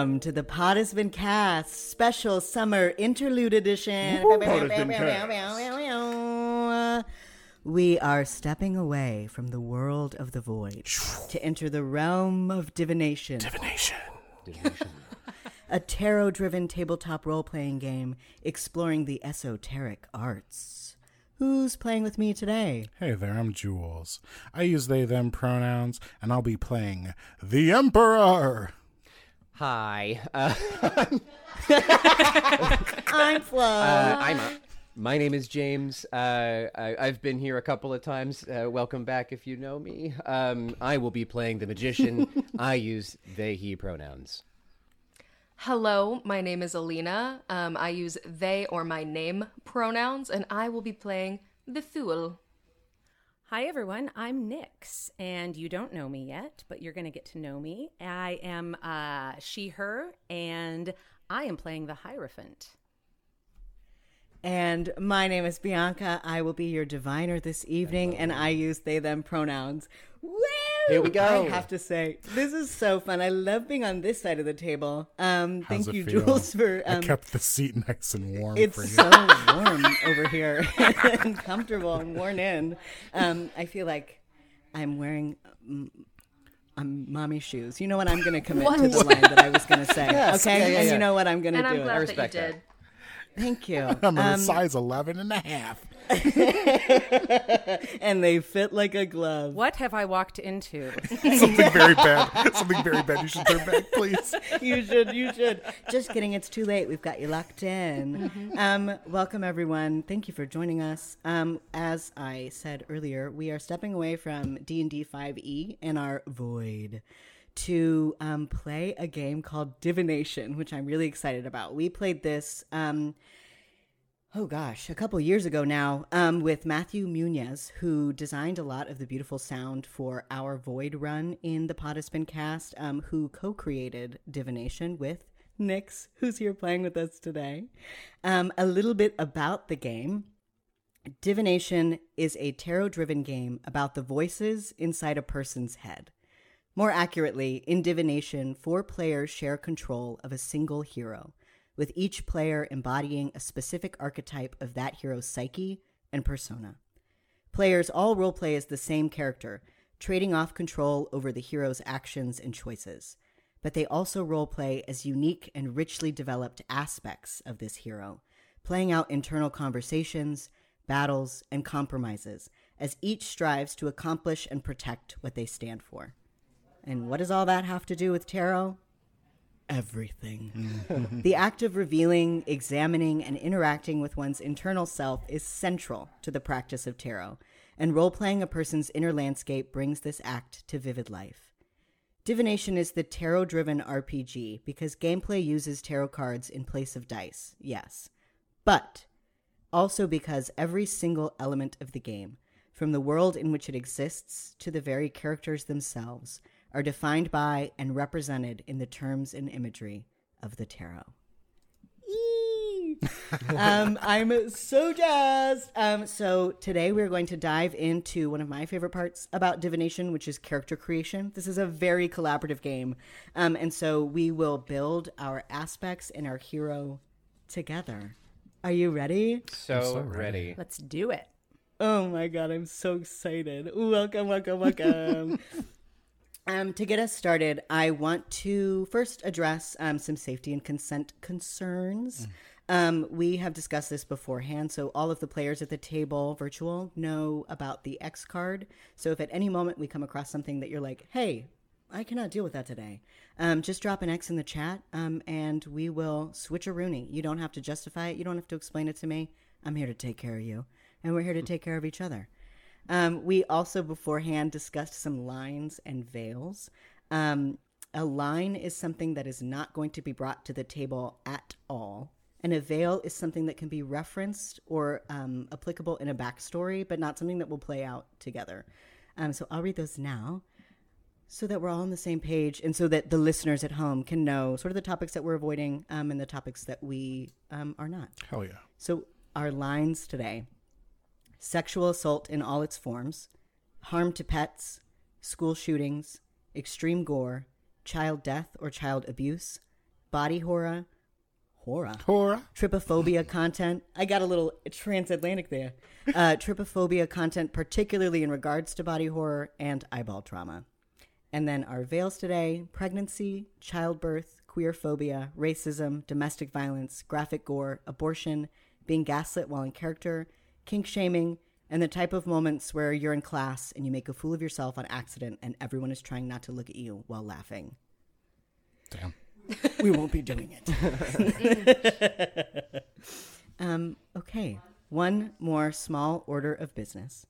Welcome to the Pod Has Been Cast special summer interlude edition. Pod Has Been Cast. We are stepping away from the world of the void to enter the realm of divination, Divination. a tarot driven tabletop role playing game exploring the esoteric arts. Who's playing with me today? Hey there, I'm Joolz. I use they, them pronouns, and I'll be playing the Emperor. Hi, uh, I'm Flo. uh, I'm. Uh, my name is James. Uh, I, I've been here a couple of times. Uh, welcome back if you know me. Um, I will be playing the magician. I use they, he pronouns. Hello, my name is Alina. Um, I use they or my name pronouns, and I will be playing the fool. Hi, everyone. I'm Nyx, and you don't know me yet, but you're going to get to know me. I am uh, she, her, and I am playing the Hierophant. And my name is Bianca. I will be your diviner this evening, and I use they them pronouns. Woo! Here we go. I have to say, this is so fun. I love being on this side of the table. Um, How's thank it you, feel? Joolz, for I um, kept the seat nice and warm it's for you. so warm over here and comfortable and worn in. Um, I feel like I'm wearing um, um, mommy shoes. You know what? I'm going to commit to the line that I was going to say. Yes. Okay, Yeah, yeah, and you know what? I'm going to do I'm it. glad that you respect that. Did. Thank you. I'm a Um, size 11 and a half. and they fit like a glove. What have I walked into? Something very bad. Something very bad. You should turn back, please. you should. You should. Just kidding. It's too late. We've got you locked in. Um, welcome, everyone. Thank you for joining us. Um, as I said earlier, we are stepping away from D and D Five E and our void to um, play a game called Divination, which I'm really excited about. We played this. Um, oh gosh, a couple years ago now, um, with Matthew Munez, who designed a lot of the beautiful sound for our Void run in the Been cast, um, who co created Divination with Nyx, who's here playing with us today. Um, a little bit about the game. Divination is a tarot driven game about the voices inside a person's head. More accurately, in divination, four players share control of a single hero, with each player embodying a specific archetype of that hero's psyche and persona. Players all roleplay as the same character, trading off control over the hero's actions and choices. But they also roleplay as unique and richly developed aspects of this hero, playing out internal conversations, battles, and compromises as each strives to accomplish and protect what they stand for. And what does all that have to do with tarot? Everything. the act of revealing, examining, and interacting with one's internal self is central to the practice of tarot, and role playing a person's inner landscape brings this act to vivid life. Divination is the tarot driven RPG because gameplay uses tarot cards in place of dice, yes. But also because every single element of the game, from the world in which it exists to the very characters themselves, are defined by and represented in the terms and imagery of the tarot. Um, I'm so jazzed. Um, so today we're going to dive into one of my favorite parts about divination, which is character creation. This is a very collaborative game, um, and so we will build our aspects and our hero together. Are you ready? So, so ready. ready. Let's do it. Oh my god, I'm so excited. Welcome, welcome, welcome. um, to get us started, I want to first address um, some safety and consent concerns. Um, we have discussed this beforehand, so all of the players at the table, virtual, know about the X card. So if at any moment we come across something that you're like, hey, I cannot deal with that today. Um, just drop an X in the chat, um, and we will switch a Rooney. You don't have to justify it. You don't have to explain it to me. I'm here to take care of you, and we're here to take care of each other. Um, we also beforehand discussed some lines and veils. Um, a line is something that is not going to be brought to the table at all. And a veil is something that can be referenced or um, applicable in a backstory, but not something that will play out together. Um, so I'll read those now so that we're all on the same page and so that the listeners at home can know sort of the topics that we're avoiding um, and the topics that we um, are not. Hell yeah. So, our lines today sexual assault in all its forms, harm to pets, school shootings, extreme gore, child death or child abuse, body horror, horror, Horror. trypophobia content. I got a little transatlantic there. Uh, trypophobia content, particularly in regards to body horror and eyeball trauma. And then our veils today pregnancy, childbirth, queer phobia, racism, domestic violence, graphic gore, abortion, being gaslit while in character, kink shaming, and the type of moments where you're in class and you make a fool of yourself on accident and everyone is trying not to look at you while laughing. Damn. We won't be doing it. um, okay, one more small order of business.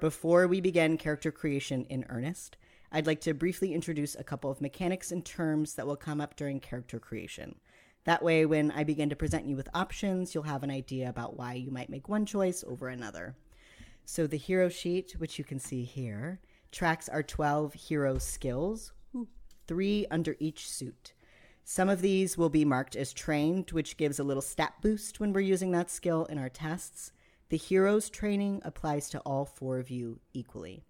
Before we begin character creation in earnest, I'd like to briefly introduce a couple of mechanics and terms that will come up during character creation. That way, when I begin to present you with options, you'll have an idea about why you might make one choice over another. So, the hero sheet, which you can see here, tracks our 12 hero skills, three under each suit. Some of these will be marked as trained, which gives a little stat boost when we're using that skill in our tests. The hero's training applies to all four of you equally.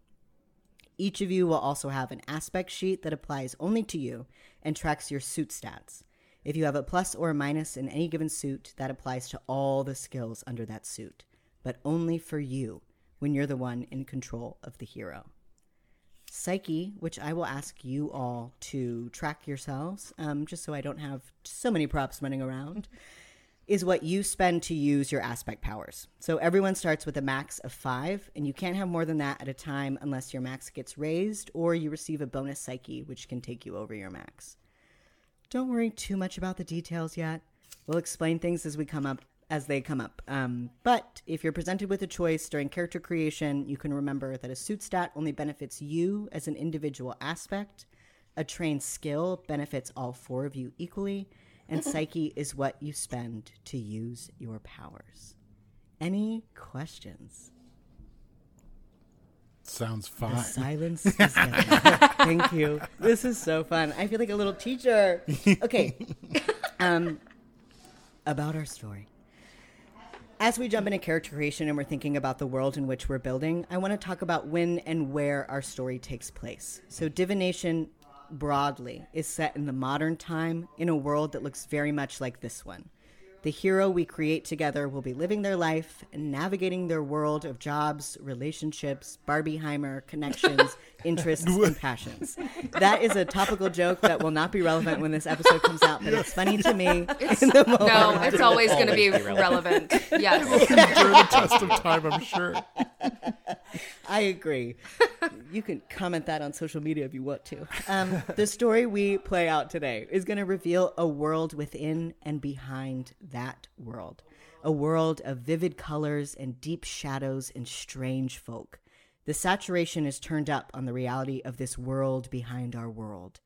Each of you will also have an aspect sheet that applies only to you and tracks your suit stats. If you have a plus or a minus in any given suit, that applies to all the skills under that suit, but only for you when you're the one in control of the hero. Psyche, which I will ask you all to track yourselves, um, just so I don't have so many props running around, is what you spend to use your aspect powers. So everyone starts with a max of five, and you can't have more than that at a time unless your max gets raised or you receive a bonus psyche, which can take you over your max. Don't worry too much about the details yet. We'll explain things as we come up as they come up. Um, but if you're presented with a choice during character creation, you can remember that a suit stat only benefits you as an individual aspect. A trained skill benefits all four of you equally, and psyche is what you spend to use your powers. Any questions? Sounds The fine. silence is deafening. Thank you. This is so fun. I feel like a little teacher. Okay. Um, about our story. As we jump into character creation and we're thinking about the world in which we're building, I want to talk about when and where our story takes place. So, divination broadly is set in the modern time in a world that looks very much like this one. The hero we create together will be living their life and navigating their world of jobs, relationships, Barbieheimer, connections, interests, and passions. That is a topical joke that will not be relevant when this episode comes out, but it's funny to me in the moment. No, it's always going to be relevant. Yes. During the test of time, I'm sure. I agree. you can comment that on social media if you want to. Um, the story we play out today is going to reveal a world within and behind that world. A world of vivid colors and deep shadows and strange folk. The saturation is turned up on the reality of this world behind our world.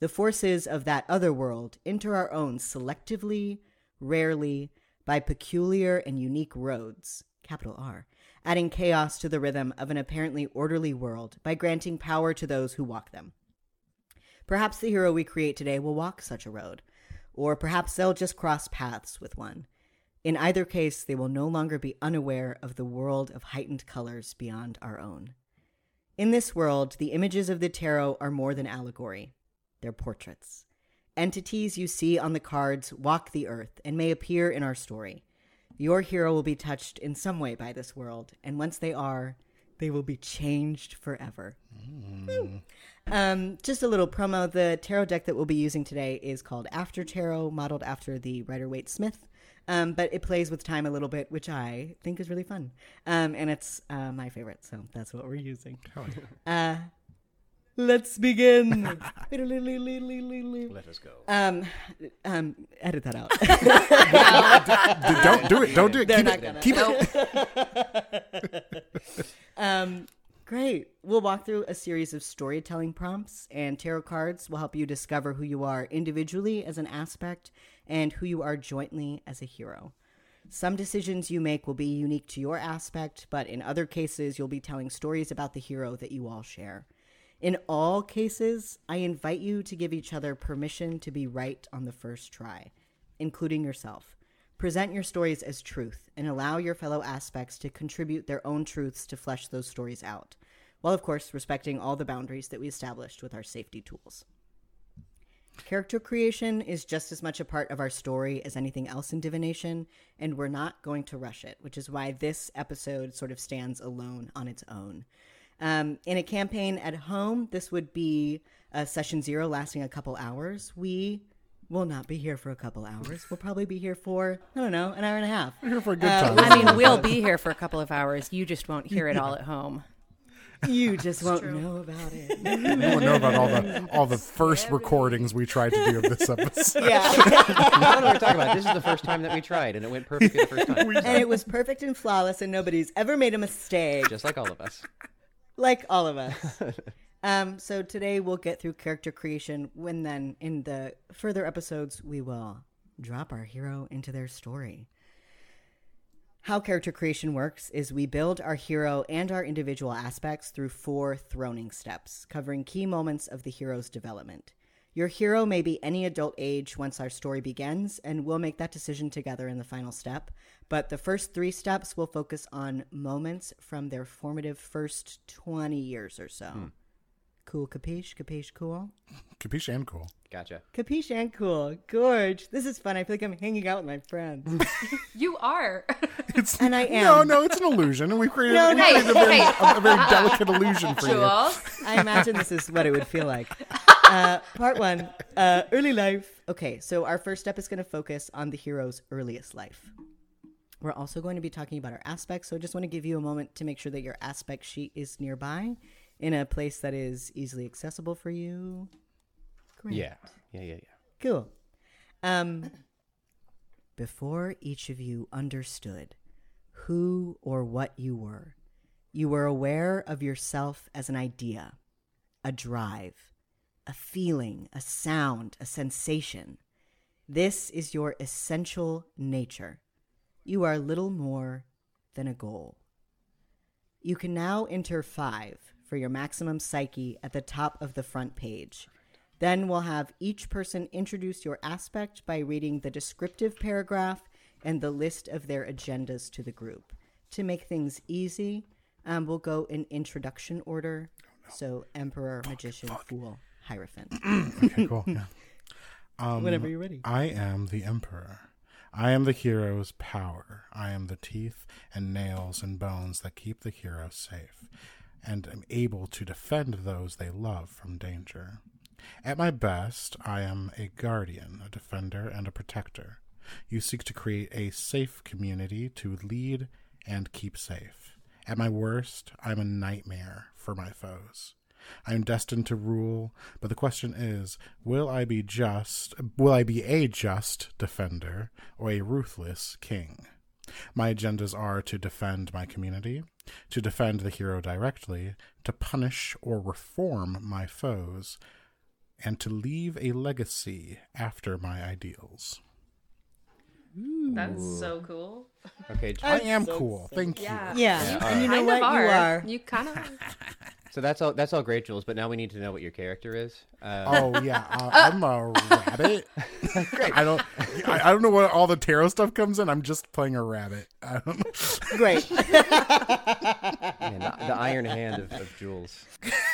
The forces of that other world enter our own selectively, rarely, by peculiar and unique roads, capital R, adding chaos to the rhythm of an apparently orderly world by granting power to those who walk them. Perhaps the hero we create today will walk such a road, or perhaps they'll just cross paths with one. In either case, they will no longer be unaware of the world of heightened colors beyond our own. In this world, the images of the tarot are more than allegory, they're portraits. Entities you see on the cards walk the earth and may appear in our story. Your hero will be touched in some way by this world, and once they are, they will be changed forever. Mm. Woo. Um, just a little promo. The tarot deck that we'll be using today is called After Tarot, modeled after the Rider Waite Smith. Um, but it plays with time a little bit, which I think is really fun. Um, and it's uh, my favorite, so that's what we're using. Uh, let's begin. Let us go. um, um, edit that out. D- Don't do it. Don't do it. They're Keep not it. gonna. Keep it. Um, great. We'll walk through a series of storytelling prompts, and tarot cards will help you discover who you are individually as an aspect and who you are jointly as a hero. Some decisions you make will be unique to your aspect, but in other cases, you'll be telling stories about the hero that you all share. In all cases, I invite you to give each other permission to be right on the first try, including yourself. Present your stories as truth and allow your fellow aspects to contribute their own truths to flesh those stories out, while of course respecting all the boundaries that we established with our safety tools. Character creation is just as much a part of our story as anything else in divination, and we're not going to rush it, which is why this episode sort of stands alone on its own. Um, in a campaign at home, this would be a session zero lasting a couple hours. We will not be here for a couple hours. We'll probably be here for, I don't know, an hour and a half. Here for a good time. I mean, we'll be here for a couple of hours. You just won't hear it all at home. You just won't know about it. you won't know about all the all the first recordings we tried to do of this episode. Yeah. What are we talking about? This is the first time that we tried, and it went perfectly the first time, and it was perfect and flawless, and nobody's ever made a mistake. just like all of us. like all of us. um, so today we'll get through character creation. When then in the further episodes, we will drop our hero into their story. How character creation works is we build our hero and our individual aspects through four throning steps, covering key moments of the hero's development. Your hero may be any adult age once our story begins, and we'll make that decision together in the final step. But the first three steps will focus on moments from their formative first 20 years or so. Hmm. Cool, capiche? Capiche, cool? Capiche and cool. Gotcha. Capiche and cool. Gorge. This is fun. I feel like I'm hanging out with my friends. You are. It's, And I am. No, no, it's an illusion, and we created, No, we no. created a, very, Hey, a, a very delicate illusion for you. Joolz. I imagine this is what it would feel like. Uh, part one uh, early life. Okay, so our first step is going to focus on the hero's earliest life. We're also going to be talking about our aspects, so I just want to give you a moment to make sure that your aspect sheet is nearby in a place that is easily accessible for you. Great. Yeah. Yeah. Yeah. Yeah. Cool. Um, before each of you understood who or what you were, you were aware of yourself as an idea, a drive, a feeling, a sound, a sensation. This is your essential nature. You are little more than a goal. You can now enter five for your maximum psyche at the top of the front page. Then we'll have each person introduce your aspect by reading the descriptive paragraph and the list of their agendas to the group. To make things easy, um, we'll go in introduction order. So, Emperor, Magician, Fool, Hierophant. Okay, cool. Yeah. Um, Whenever you're ready. I am the Emperor. I am the hero's power. I am the teeth and nails and bones that keep the hero safe, and am able to defend those they love from danger. At my best, I am a guardian, a defender, and a protector. You seek to create a safe community to lead and keep safe. At my worst, I'm a nightmare for my foes. I am destined to rule, but the question is, will I be just, will I be a just defender or a ruthless king? My agendas are to defend my community, to defend the hero directly, to punish or reform my foes, and to leave a legacy after my ideals. That's so cool. Okay. I am cool. Thank you. Yeah. Yeah, and you know kind what? of are. You are. You kind of. So that's all. That's all great, Joolz. But now we need to know what your character is. Uh, Oh yeah, uh, I'm a rabbit. Great. I don't. I, I don't know what all the tarot stuff comes in. I'm just playing a rabbit. Great. Man, the, the iron hand of, of Joolz.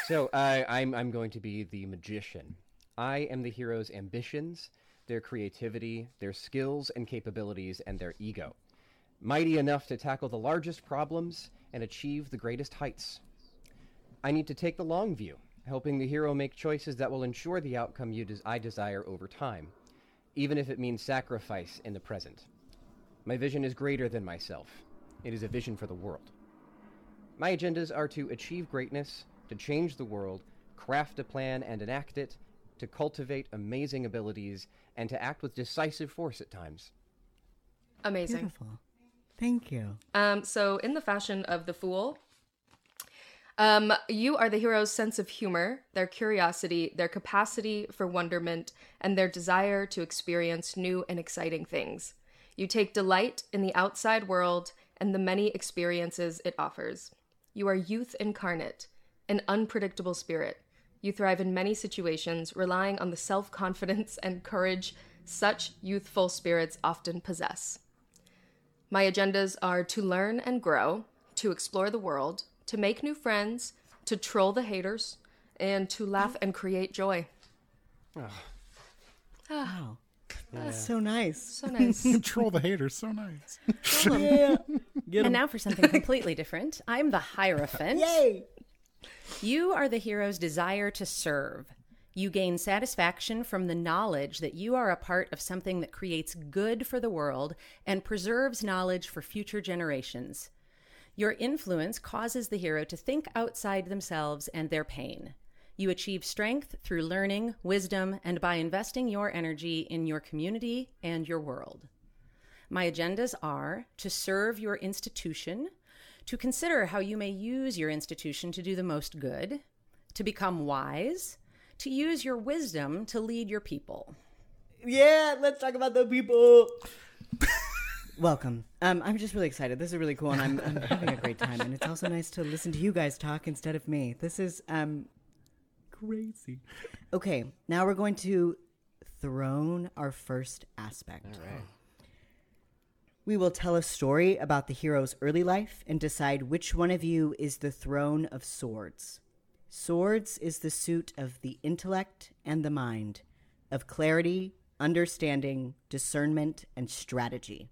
So uh, I'm I'm going to be the magician. I am the hero's ambitions, their creativity, their skills and capabilities, and their ego. Mighty enough to tackle the largest problems and achieve the greatest heights. I need to take the long view, helping the hero make choices that will ensure the outcome des- I desire over time, even if it means sacrifice in the present. My vision is greater than myself. It is a vision for the world. My agendas are to achieve greatness, to change the world, craft a plan and enact it, to cultivate amazing abilities, and to act with decisive force at times. Amazing. Beautiful. Thank you. Um, so, in the fashion of the fool, um, you are the hero's sense of humor, their curiosity, their capacity for wonderment, and their desire to experience new and exciting things. You take delight in the outside world and the many experiences it offers. You are youth incarnate, an unpredictable spirit. You thrive in many situations, relying on the self confidence and courage such youthful spirits often possess. My agendas are to learn and grow, to explore the world, to make new friends, to troll the haters, and to laugh and create joy. Oh. Wow. That's so nice. So nice. Troll the haters, so nice. Yeah. Get And 'em. now for something completely different. I'm the Hierophant. Yay. You are the hero's desire to serve. You gain satisfaction from the knowledge that you are a part of something that creates good for the world and preserves knowledge for future generations. Your influence causes the hero to think outside themselves and their pain. You achieve strength through learning, wisdom, and by investing your energy in your community and your world. My agendas are to serve your institution, to consider how you may use your institution to do the most good, to become wise, to use your wisdom to lead your people. Yeah, let's talk about the people. Welcome. Um, I'm just really excited. This is really cool, and I'm, I'm having a great time. And it's also nice to listen to you guys talk instead of me. This is um, crazy. Okay, now we're going to throne our first aspect. We will tell a story about the hero's early life and decide which one of you is the throne of swords. Swords is the suit of the intellect and the mind, of clarity, understanding, discernment, and strategy.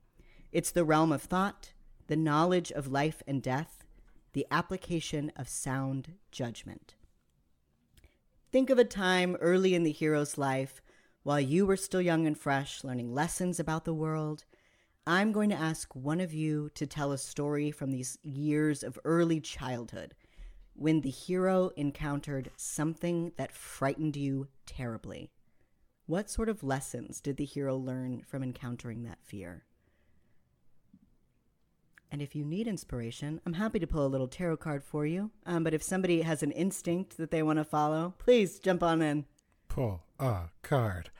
It's the realm of thought, the knowledge of life and death, the application of sound judgment. Think of a time early in the hero's life while you were still young and fresh, learning lessons about the world. I'm going to ask one of you to tell a story from these years of early childhood when the hero encountered something that frightened you terribly. What sort of lessons did the hero learn from encountering that fear? And if you need inspiration, I'm happy to pull a little tarot card for you. Um, but if somebody has an instinct that they want to follow, please jump on in. Pull a card.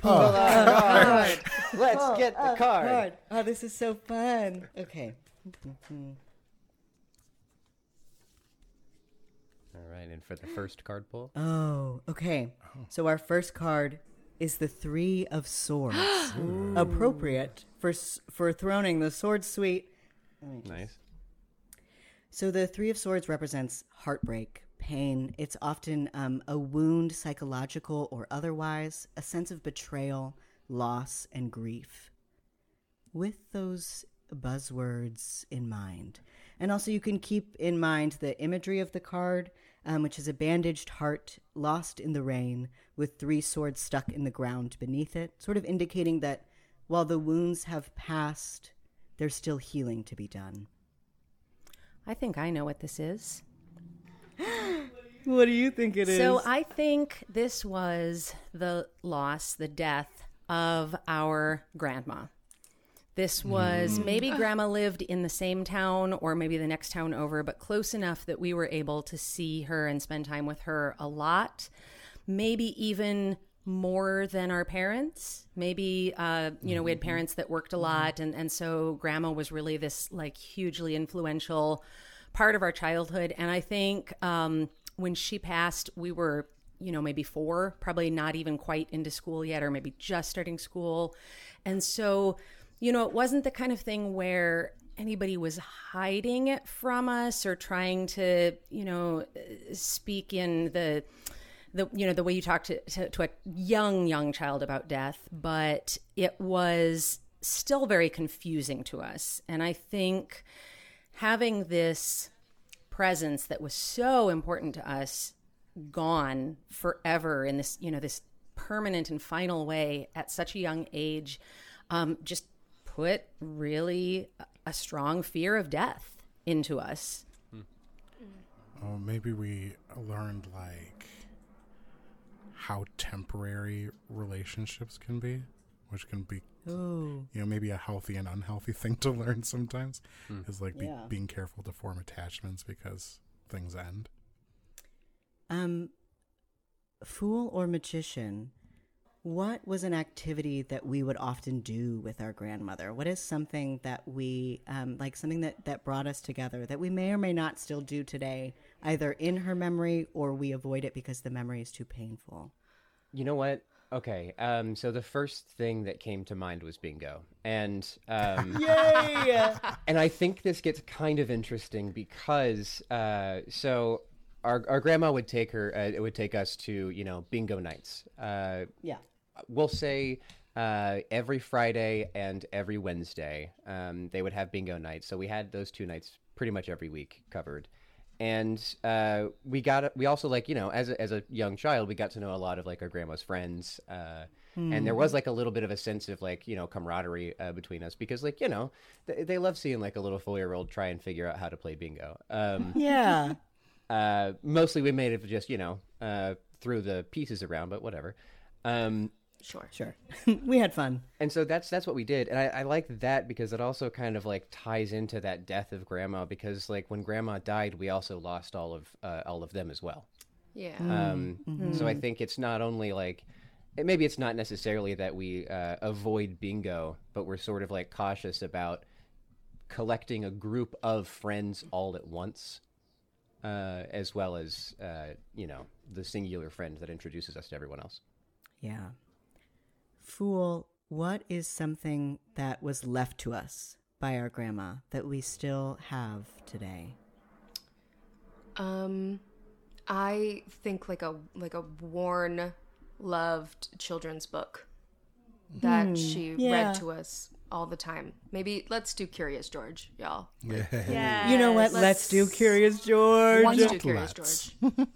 Pull, oh. a card. Let's get the oh, oh, card. card. Oh, this is so fun. Okay. All right, and for the first card pull, Oh, okay. So our first card is the Three of Swords, appropriate for for throning the sword suite. nice. So the Three of Swords represents heartbreak, pain. It's often um, a wound, psychological or otherwise, a sense of betrayal, loss, and grief. With those buzzwords in mind. And also, you can keep in mind the imagery of the card, um, which is a bandaged heart lost in the rain with three swords stuck in the ground beneath it, sort of indicating that while the wounds have passed, there's still healing to be done. I think I know what this is. What do you think it is? So I think this was the loss, the death of our grandma. This was maybe grandma lived in the same town or maybe the next town over, but close enough that we were able to see her and spend time with her a lot. Maybe even more than our parents. Maybe, uh, you know, we had parents that worked a lot. And, and so grandma was really this like hugely influential part of our childhood. And I think um, when she passed, we were, you know, maybe four, probably not even quite into school yet, or maybe just starting school. And so, you know, it wasn't the kind of thing where anybody was hiding it from us or trying to, you know, speak in the, the you know the way you talk to, to, to a young young child about death but it was still very confusing to us and i think having this presence that was so important to us gone forever in this you know this permanent and final way at such a young age um, just put really a- strong fear of death into us. Oh, maybe we learned like how temporary relationships can be, which can be, Ooh. you know, maybe a healthy and unhealthy thing to learn sometimes. Is like be, Yeah. being careful to form attachments because things end. Um, fool or magician, what was an activity that we would often do with our grandmother? What is something that we, um, like something that, that brought us together that we may or may not still do today, either in her memory or we avoid it because the memory is too painful? You know what? Okay, um, so the first thing that came to mind was bingo, and um, Yay! and I think this gets kind of interesting because uh, so our our grandma would take her uh, it would take us to you know bingo nights. Uh, yeah. we'll say uh, every Friday and every Wednesday, um, they would have bingo nights. So we had those two nights pretty much every week covered. And uh, we got we also like you know as a, as a young child we got to know a lot of like our grandma's friends uh, and there was like a little bit of a sense of like you know camaraderie uh, between us because like you know they, they love seeing like a little four year old try and figure out how to play bingo. Um, Yeah. uh, mostly we made it just you know uh, threw the pieces around, but whatever. Um, Sure. Sure. we had fun. and so that's that's what we did, and I, I like that because it also kind of like ties into that death of grandma because like when grandma died, we also lost all of uh, all of them as well. Yeah. Um, So I think it's not only like it, maybe it's not necessarily that we uh, avoid bingo, but we're sort of like cautious about collecting a group of friends all at once, uh, as well as uh, you know the singular friend that introduces us to everyone else. Yeah. Fool, what is something that was left to us by our grandma that we still have today? Um, I think like a like a worn, loved children's book that she yeah. read to us all the time. Maybe let's do Curious George, y'all. Yeah. you know what? Let's, do Curious George. Let's do Curious Let's. George.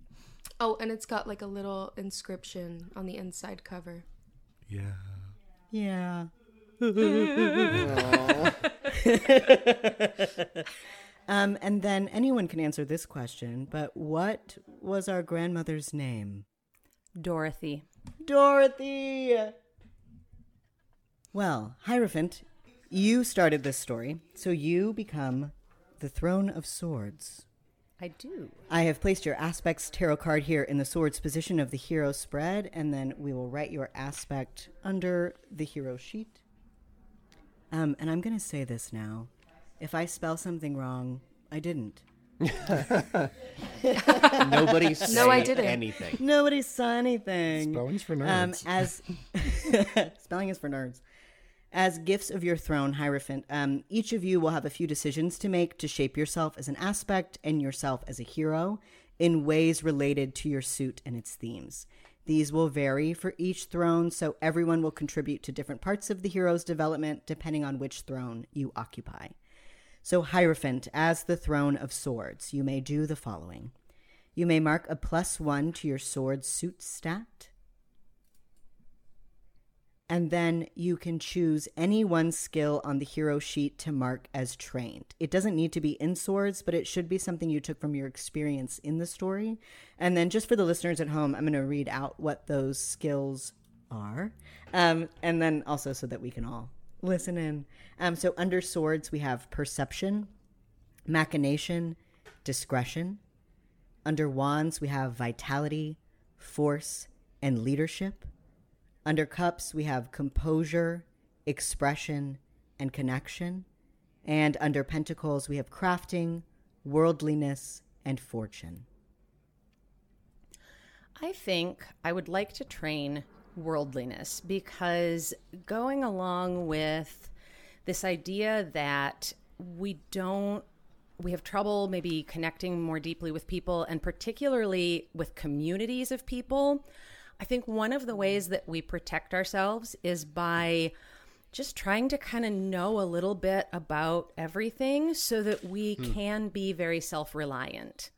oh, and it's got like a little inscription on the inside cover. Yeah. Yeah. um, and then anyone can answer this question, but what was our grandmother's name? Dorothy. Dorothy! Well, Hierophant, you started this story, so you become the Throne of Swords. I do. I have placed your aspects tarot card here in the swords position of the hero spread, and then we will write your aspect under the hero sheet. Um, and I'm going to say this now. If I spell something wrong, I didn't. Nobody say No, I didn't. anything. Nobody saw anything. Spelling's for Um, nerds. as spelling is for nerds. As gifts of your throne, Hierophant, um, each of you will have a few decisions to make to shape yourself as an aspect and yourself as a hero in ways related to your suit and its themes. These will vary for each throne, so everyone will contribute to different parts of the hero's development depending on which throne you occupy. So, Hierophant, as the throne of swords, you may do the following. You may mark a plus one to your sword suit stat. And then you can choose any one skill on the hero sheet to mark as trained. It doesn't need to be in swords, but it should be something you took from your experience in the story. And then, just for the listeners at home, I'm going to read out what those skills are. Um, and then also so that we can all listen in. Um, so, under swords, we have perception, machination, discretion. Under wands, we have vitality, force, and leadership. Under cups, we have composure, expression, and connection. And under pentacles, we have crafting, worldliness, and fortune. I think I would like to train worldliness because going along with this idea that we don't we have trouble maybe connecting more deeply with people and particularly with communities of people i think one of the ways that we protect ourselves is by just trying to kind of know a little bit about everything so that we hmm. can be very self-reliant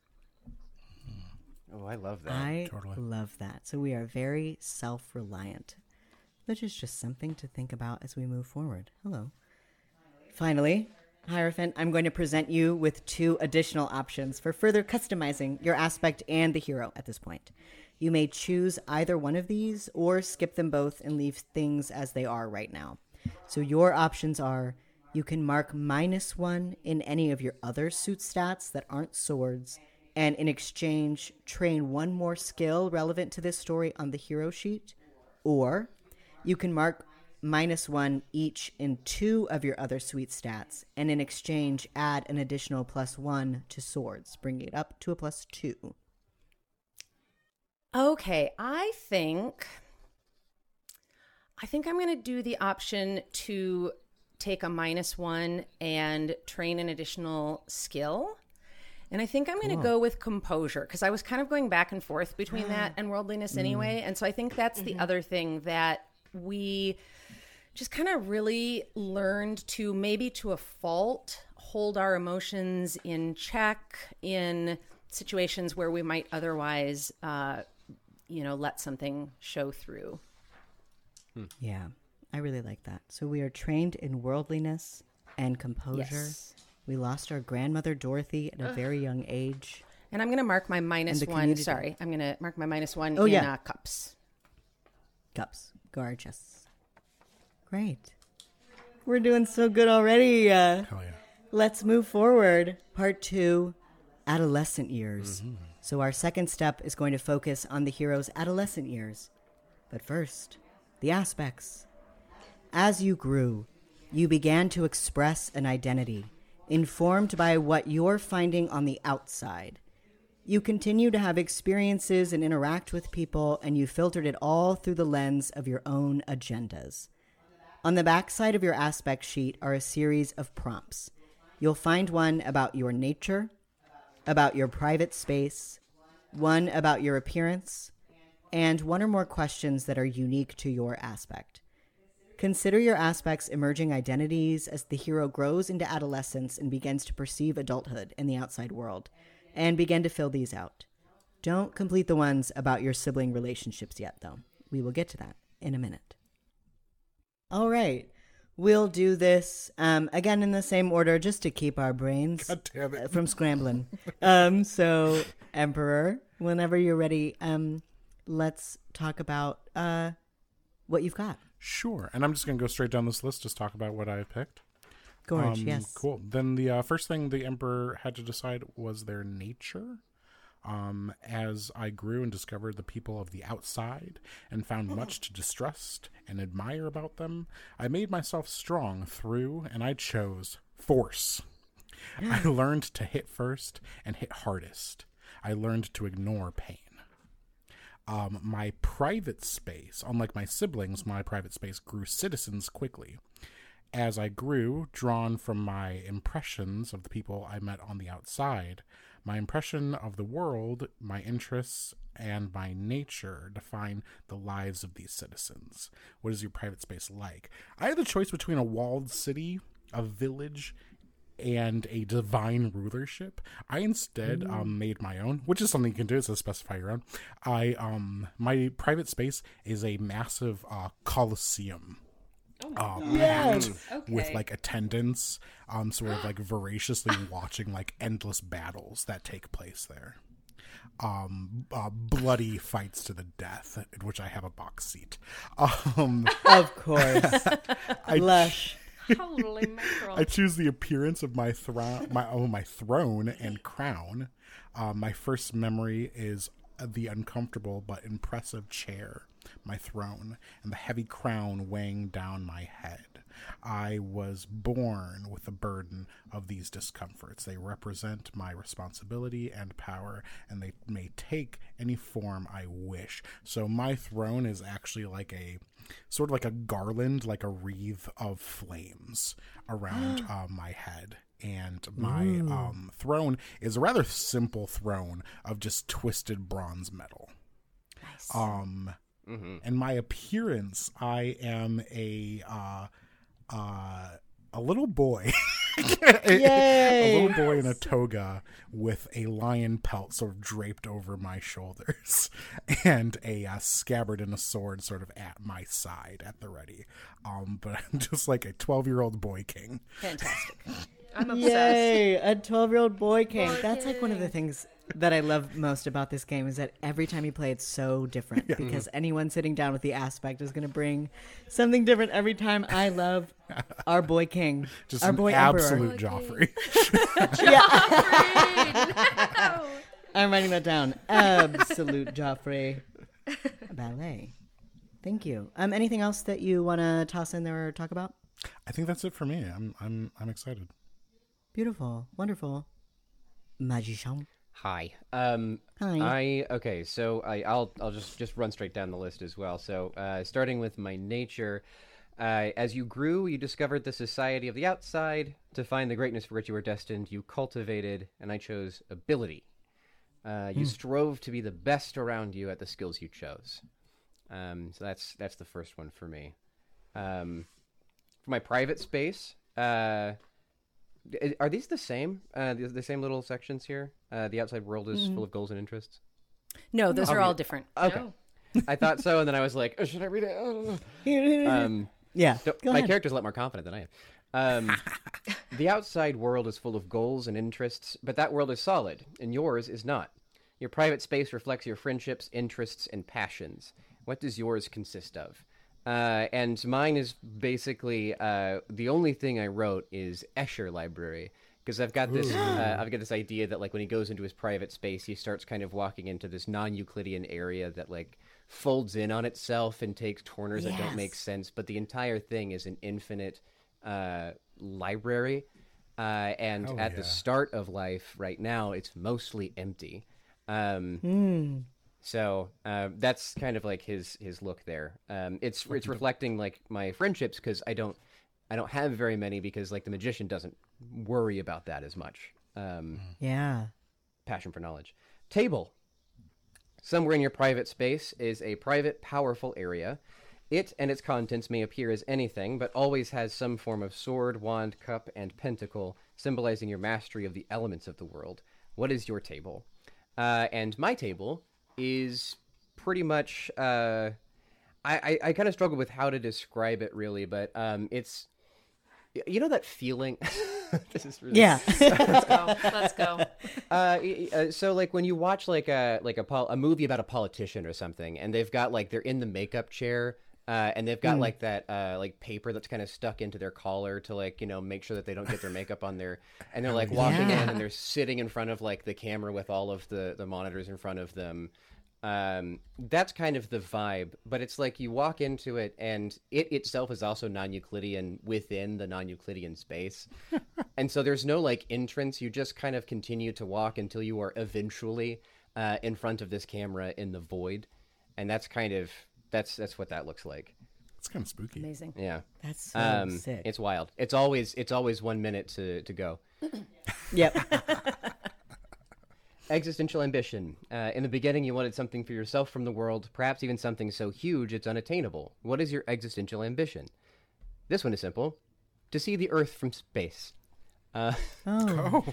Oh, I love that. I Totally. love that. So we are very self reliant, which is just something to think about as we move forward. Hello. Finally, Hierophant, I'm going to present you with two additional options for further customizing your aspect and the hero at this point. You may choose either one of these or skip them both and leave things as they are right now. So your options are you can mark minus one in any of your other suit stats that aren't swords, and in exchange, train one more skill relevant to this story on the hero sheet, or you can mark minus one each in two of your other suite stats, and in exchange, add an additional plus one to swords, bringing it up to a plus two. Okay, I think I think I'm going to do the option to take a minus 1 and train an additional skill. And I think I'm going to go with composure because I was kind of going back and forth between that and worldliness anyway. And so I think that's the other thing that we just kind of really learned to maybe to a fault hold our emotions in check in situations where we might otherwise, uh, you know, let something show through. Yeah, I really like that. So we are trained in worldliness and composure. Yes. We lost our grandmother Dorothy at a very young age. And I'm going to mark my one. community. Sorry, I'm going to mark my minus one Oh, in yeah. uh, cups. Cups, gorgeous, great. We're doing so good already. Uh, Hell yeah. Let's move forward. Part two adolescent years. So, our second step is going to focus on the hero's adolescent years. But first, the aspects. As you grew, you began to express an identity, informed by what you're finding on the outside. You continue to have experiences and interact with people, and you filtered it all through the lens of your own agendas. On the backside of your aspect sheet are a series of prompts. You'll find one about your nature, about your private space, one about your appearance, and one or more questions that are unique to your aspect. Consider your aspect's emerging identities as the hero grows into adolescence and begins to perceive adulthood in the outside world, and begin to fill these out. Don't complete the ones about your sibling relationships yet, though. We will get to that in a minute. All right. We'll do this um, again in the same order just to keep our brains God damn it. uh, from scrambling. um, so, Emperor, whenever you're ready, um, let's talk about uh, what you've got. Sure. And I'm just going to go straight down this list, just talk about what I picked. Gorge, Um, yes. Cool. Then the uh, first thing the emperor had to decide was their nature. Um, as I grew and discovered the people of the outside and found much to distrust and admire about them, I made myself strong through, and I chose force. I learned to hit first and hit hardest. I learned to ignore pain um, my private space, unlike my siblings, my private space grew citizens quickly. As I grew, drawn from my impressions of the people I met on the outside, my impression of the world, my interests, and my nature define the lives of these citizens. What is your private space like? I had the choice between a walled city, a village, and a divine rulership. I instead um, made my own, which is something you can do. Says specify your own. I um my private space is a massive uh, coliseum. Uh, packed with like attendants, um, sort of like voraciously watching like endless battles that take place there. Um, uh, bloody fights to the death, in which I have a box seat. Um, Of course. I Lush. Holy mackerel. I choose the appearance of my throne, my oh, my throne and crown. Uh, my first memory is the uncomfortable but impressive chair, my throne, and the heavy crown weighing down my head. I was born with the burden of these discomforts. They represent my responsibility and power, and they may take any form I wish. So, my throne is actually like a sort of like a garland, like a wreath of flames around uh, my head. And my um, throne is a rather simple throne of just twisted bronze metal. Nice. Um, and my appearance, I am a uh, uh, a little boy, a, little boy in a toga with a lion pelt sort of draped over my shoulders, and a uh, scabbard and a sword sort of at my side at the ready. Um, but I'm just like a 12 year old boy king. Fantastic. I'm obsessed. Yay! A 12 year old boy king. That's like one of the things that I love most about this game is that every time you play, it's so different because anyone sitting down with the aspect is going to bring something different every time. I love our boy king. Just our an boy absolute Emperor. Joffrey. I'm writing that down. Absolute Joffrey. Ballet. Thank you. Um, anything else that you want to toss in there or talk about? I think that's it for me. I'm I'm I'm excited. Beautiful. Wonderful. Magician. Hi. Um, Hi. I okay. So I, I'll I'll just just run straight down the list as well. So uh, starting with my nature, Uh, as you grew, you discovered the society of the outside. To find the greatness for which you were destined, you cultivated, and I chose ability. Uh, you strove to be the best around you at the skills you chose. Um, so that's that's the first one for me. Um, for my private space, uh, are these the same? Uh, the, the same little sections here? Uh, the outside world is full of goals and interests. No, those are all different. Okay, No. I thought so, and then I was like, oh, should I read it? I don't. Um, yeah. so my ahead. character's a lot more confident than I am. Um, the outside world is full of goals and interests, but that world is solid, and yours is not. Your private space reflects your friendships, interests, and passions. What does yours consist of? Uh, and mine is basically uh, the only thing I wrote is Escher Library because I've got this uh, I've got this idea that like when he goes into his private space, he starts kind of walking into this non-Euclidean area that like folds in on itself and takes corners that don't make sense. But the entire thing is an infinite uh, library. Uh, and Hell at the start of life, right now, it's mostly empty. Um, Hmm. So uh, that's kind of like his his look there. Um, it's it's reflecting like my friendships because I don't I don't have very many because like the magician doesn't worry about that as much. Um, Yeah. passion for knowledge. Table. Somewhere in your private space is a private, powerful area. It and its contents may appear as anything, but always has some form of sword, wand, cup, and pentacle, symbolizing your mastery of the elements of the world. What is your table? Uh, and my table is pretty much. Uh, I, I, I kind of struggle with how to describe it, really, but um, it's. You know that feeling? this is really Yeah. Let's go. Let's go. uh, y- y- uh, so like when you watch like a like a pol- a movie about a politician or something, and they've got like they're in the makeup chair. Uh, and they've got like that uh, like paper that's kind of stuck into their collar to like you know make sure that they don't get their makeup on there and they're like walking in and they're sitting in front of like the camera with all of the the monitors in front of them. Um, that's kind of the vibe but it's like you walk into it and it itself is also non-euclidean within the non-euclidean space. And so there's no like entrance. You just kind of continue to walk until you are eventually uh, in front of this camera in the void. And that's kind of that's that's what that looks like It's kind of spooky. Amazing. yeah That's so um, sick. it's wild it's always it's always one minute to to go Yep. Existential ambition. Uh, in the beginning, you wanted something for yourself from the world, perhaps even something so huge it's unattainable. What is your existential ambition? This one is simple to see the Earth from space. Uh, Oh.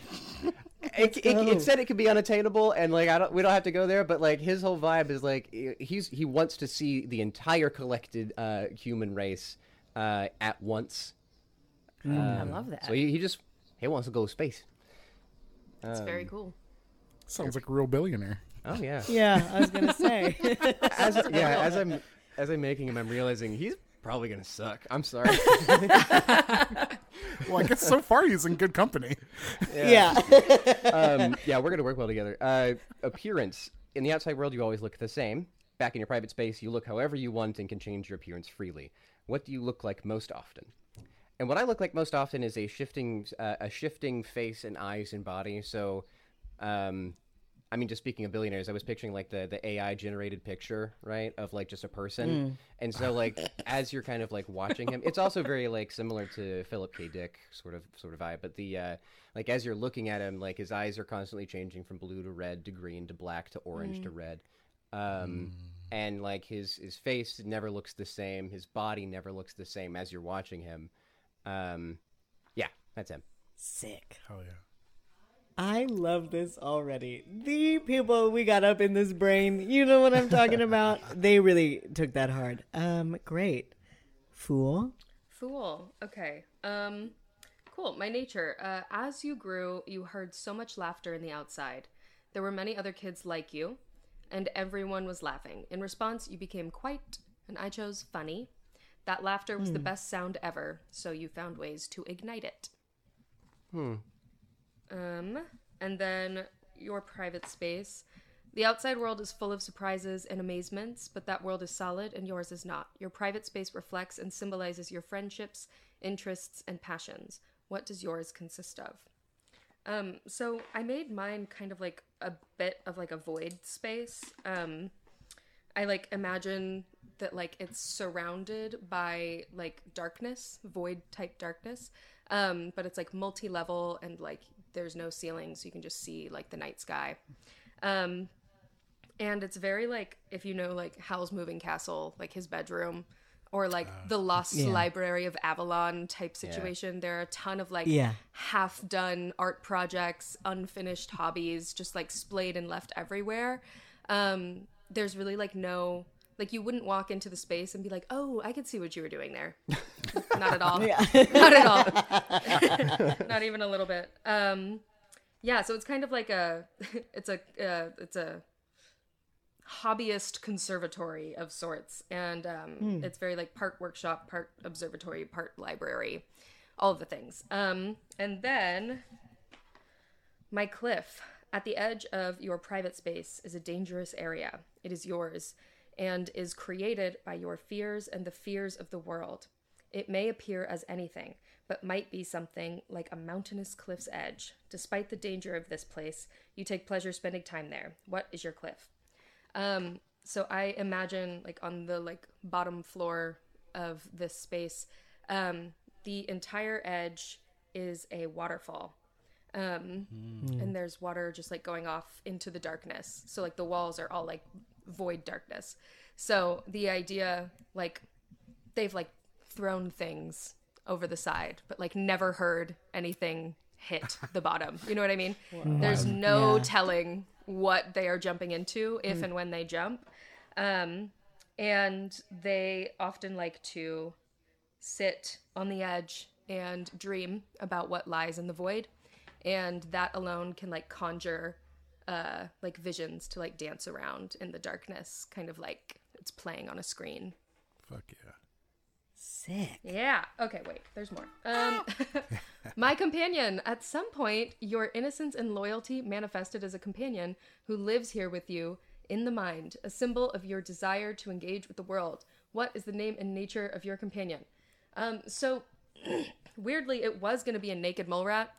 It, it, it said it could be unattainable, and like I don't, we don't have to go there. But like his whole vibe is like he's he wants to see the entire collected uh, human race uh, at once. I love that. So he, he just he wants to go to space. It's very Um, cool. Sounds like a real billionaire. Oh yeah. yeah, I was gonna say. as yeah, as I'm as I'm making him, I'm realizing he's probably gonna suck. I'm sorry. Well, I guess so far he's in good company. yeah. um, yeah, we're gonna work well together. Uh, appearance in the outside world, you always look the same. Back in your private space, you look however you want and can change your appearance freely. What do you look like most often? And what I look like most often is a shifting, uh, a shifting face and eyes and body. So, um, I mean, just speaking of billionaires, I was picturing like the the AI generated picture, right, of like just a person. And so, like, as you're kind of like watching him, it's also very like similar to Philip K. Dick sort of sort of vibe. But the uh, like as you're looking at him, like his eyes are constantly changing from blue to red to green to black to orange to red. Um, and like his his face never looks the same. His body never looks the same as you're watching him. Um, yeah, that's him. Sick. Hell yeah. I love this already. The people we got up in this brain, you know what I'm talking about. they really took that hard. Um, great. Fool. Fool. Okay. Um, cool. My nature. Uh, as you grew, you heard so much laughter in the outside. There were many other kids like you, and everyone was laughing. In response, you became quite, and I chose funny. That laughter was the best sound ever, so you found ways to ignite it. Um, and then your private space. The outside world is full of surprises and amazements, but that world is solid and yours is not. Your private space reflects and symbolizes your friendships, interests, and passions. What does yours consist of? Um, so I made mine kind of like a bit of like a void space. Um, I like imagine that like it's surrounded by like darkness, void type darkness. Um, but it's like multi level and like there's no ceiling, so you can just see like the night sky. Um, and it's very like if you know like Howl's Moving Castle, like his bedroom, or like the Lost Yeah. Library of Avalon type situation. There are a ton of like Yeah. half done art projects, unfinished hobbies, just like splayed and left everywhere. Um, there's really like no like you wouldn't walk into the space and be like, "Oh, I could see what you were doing there." Not at all. Yeah. Not at all. Not even a little bit. Um, yeah, so it's kind of like a it's a uh, it's a hobbyist conservatory of sorts and um, it's very like part workshop part observatory part library all of the things um, and then my cliff at the edge of your private space is a dangerous area it is yours and is created by your fears and the fears of the world. It may appear as anything but might be something like a mountainous cliff's edge. Despite the danger of this place you take pleasure spending time there. What is your cliff? Um, so I imagine like on the like bottom floor of this space, um, the entire edge is a waterfall. Um, and there's water just like going off into the darkness. So like the walls are all like void darkness. So the idea like they've like thrown things over the side, but like never heard anything hit the bottom. You know what I mean? There's no Yeah. telling what they are jumping into if and when they jump. Um, and they often like to sit on the edge and dream about what lies in the void. And that alone can like conjure uh, like visions to like dance around in the darkness, kind of like it's playing on a screen. Fuck yeah. Sick. Yeah. Okay, wait. There's more. Um, my companion. At some point, your innocence and loyalty manifested as a companion who lives here with you in the mind, a symbol of your desire to engage with the world. What is the name and nature of your companion? Um, so, weirdly, it was going to be a naked mole rat.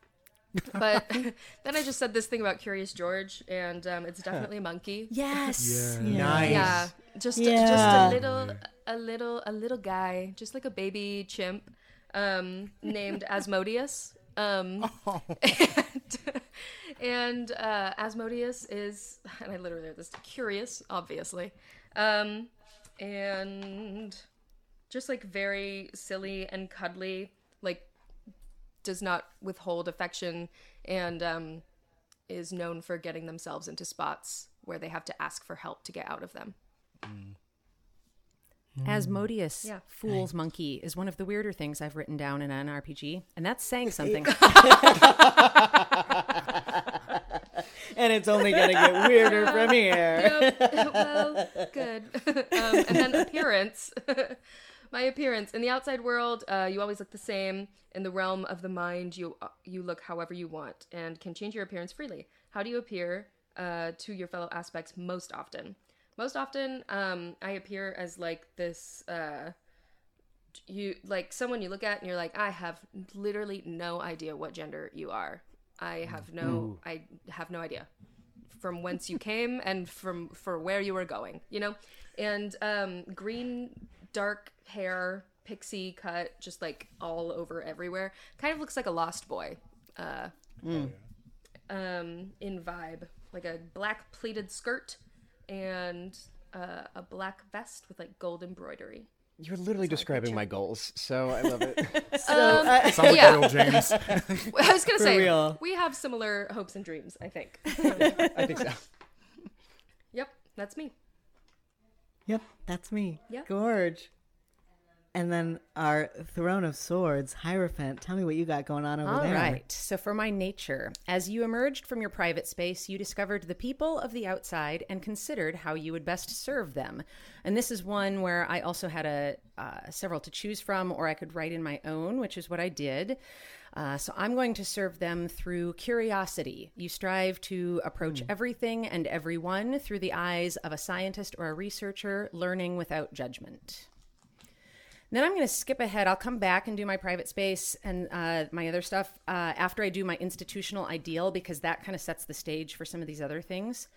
But then I just said this thing about Curious George, and um, it's definitely a monkey. Yes. Yeah. Nice. Yeah, just Yeah. just a little a little a little guy, just like a baby chimp, um, named Asmodeus. Um, and and uh, Asmodeus is, and I literally wrote this curious, obviously, um, and just like very silly and cuddly, like does not withhold affection, and um, is known for getting themselves into spots where they have to ask for help to get out of them. Asmodeus, Yeah. Fool's Monkey, is one of the weirder things I've written down in an RPG, and that's saying something. And it's only going to get weirder from here. Yep. well, good. um, and then appearance. My appearance in the outside world, uh, you always look the same. In the realm of the mind, you uh, you look however you want and can change your appearance freely. How do you appear uh, to your fellow aspects most often? Most often, um, I appear as like this. Uh, you like someone you look at and you're like, I have literally no idea what gender you are. I have no, I have no idea from whence you came and from for where you were going you know and um green dark hair pixie cut just like all over everywhere kind of looks like a lost boy uh um in vibe like a black pleated skirt and uh, a black vest with like gold embroidery You're literally describing my goals, so I love it. So, uh, Sounds like Yeah. Will James. i was gonna say real. we have similar hopes and dreams i think I think so. yep that's me yep, that's me. Yeah. Gorge. And then our Throne of Swords, Hierophant. Tell me what you got going on over All there. right. So, for my nature, as you emerged from your private space, you discovered the people of the outside and considered how you would best serve them. And this is one where I also had a uh, several to choose from, or I could write in my own, which is what I did. Uh, so I'm going to serve them through curiosity. You strive to approach everything and everyone through the eyes of a scientist or a researcher, learning without judgment. Then I'm going to skip ahead. I'll come back and do my private space and uh, my other stuff uh, after I do my institutional ideal because that kind of sets the stage for some of these other things.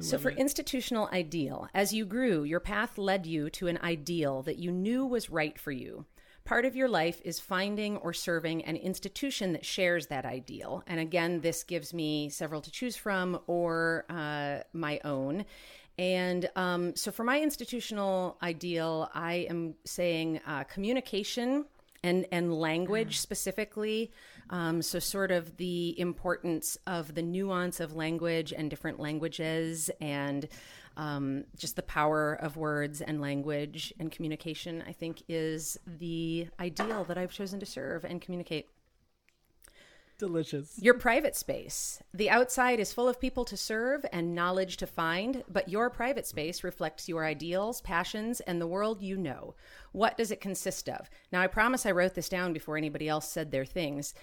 So, for institutional ideal, as you grew, your path led you to an ideal that you knew was right for you. Part of your life is finding or serving an institution that shares that ideal. And again, this gives me several to choose from or uh, my own. And um, so, for my institutional ideal, I am saying uh, communication and and language specifically. Um, so, sort of the importance of the nuance of language and different languages, and um, just the power of words and language and communication. I think is the ideal that I've chosen to serve and communicate. Delicious. Your private space. The outside is full of people to serve and knowledge to find, but your private space reflects your ideals, passions, and the world you know. What does it consist of? Now, I promise I wrote this down before anybody else said their things.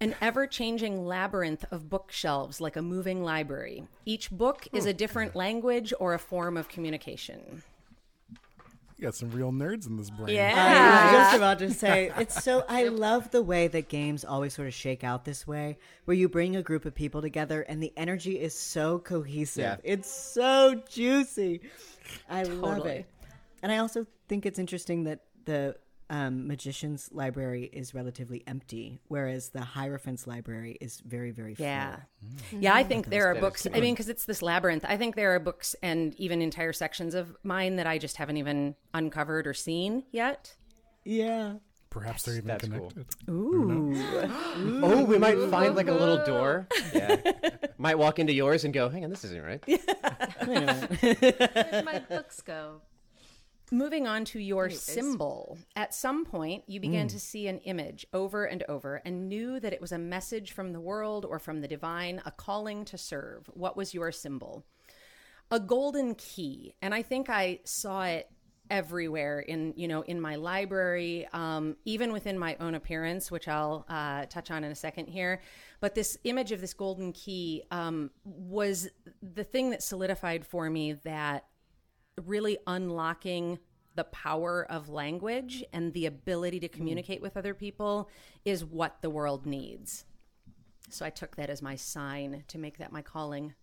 An ever changing labyrinth of bookshelves like a moving library. Each book is a different language or a form of communication. You got some real nerds in this brain. Yeah. I was just about to say it's so. I love the way that games always sort of shake out this way, where you bring a group of people together and the energy is so cohesive. Yeah. It's so juicy. I love Totally. it, and I also think it's interesting that the um, magician's library is relatively empty, whereas the Hierophant's library is very, very full. Yeah. Yeah, I think there are books. too. I mean, because it's this labyrinth. I think there are books and even entire sections of mine that I just haven't even uncovered or seen yet. Yeah. Perhaps they're even That's cool. connected. Ooh. Oh, we might find like a little door. Yeah. might walk into yours and go, hang on, this isn't right. Yeah. Where'd my books go? Moving on to your Anyways. symbol. At some point, you began to see an image over and over and knew that it was a message from the world or from the divine, a calling to serve. What was your symbol? A golden key. And I think I saw it everywhere in you know in my library um, even within my own appearance which i'll uh, touch on in a second here but this image of this golden key um, was the thing that solidified for me that really unlocking the power of language and the ability to hmm. communicate with other people is what the world needs. So I took that as my sign to make that my calling.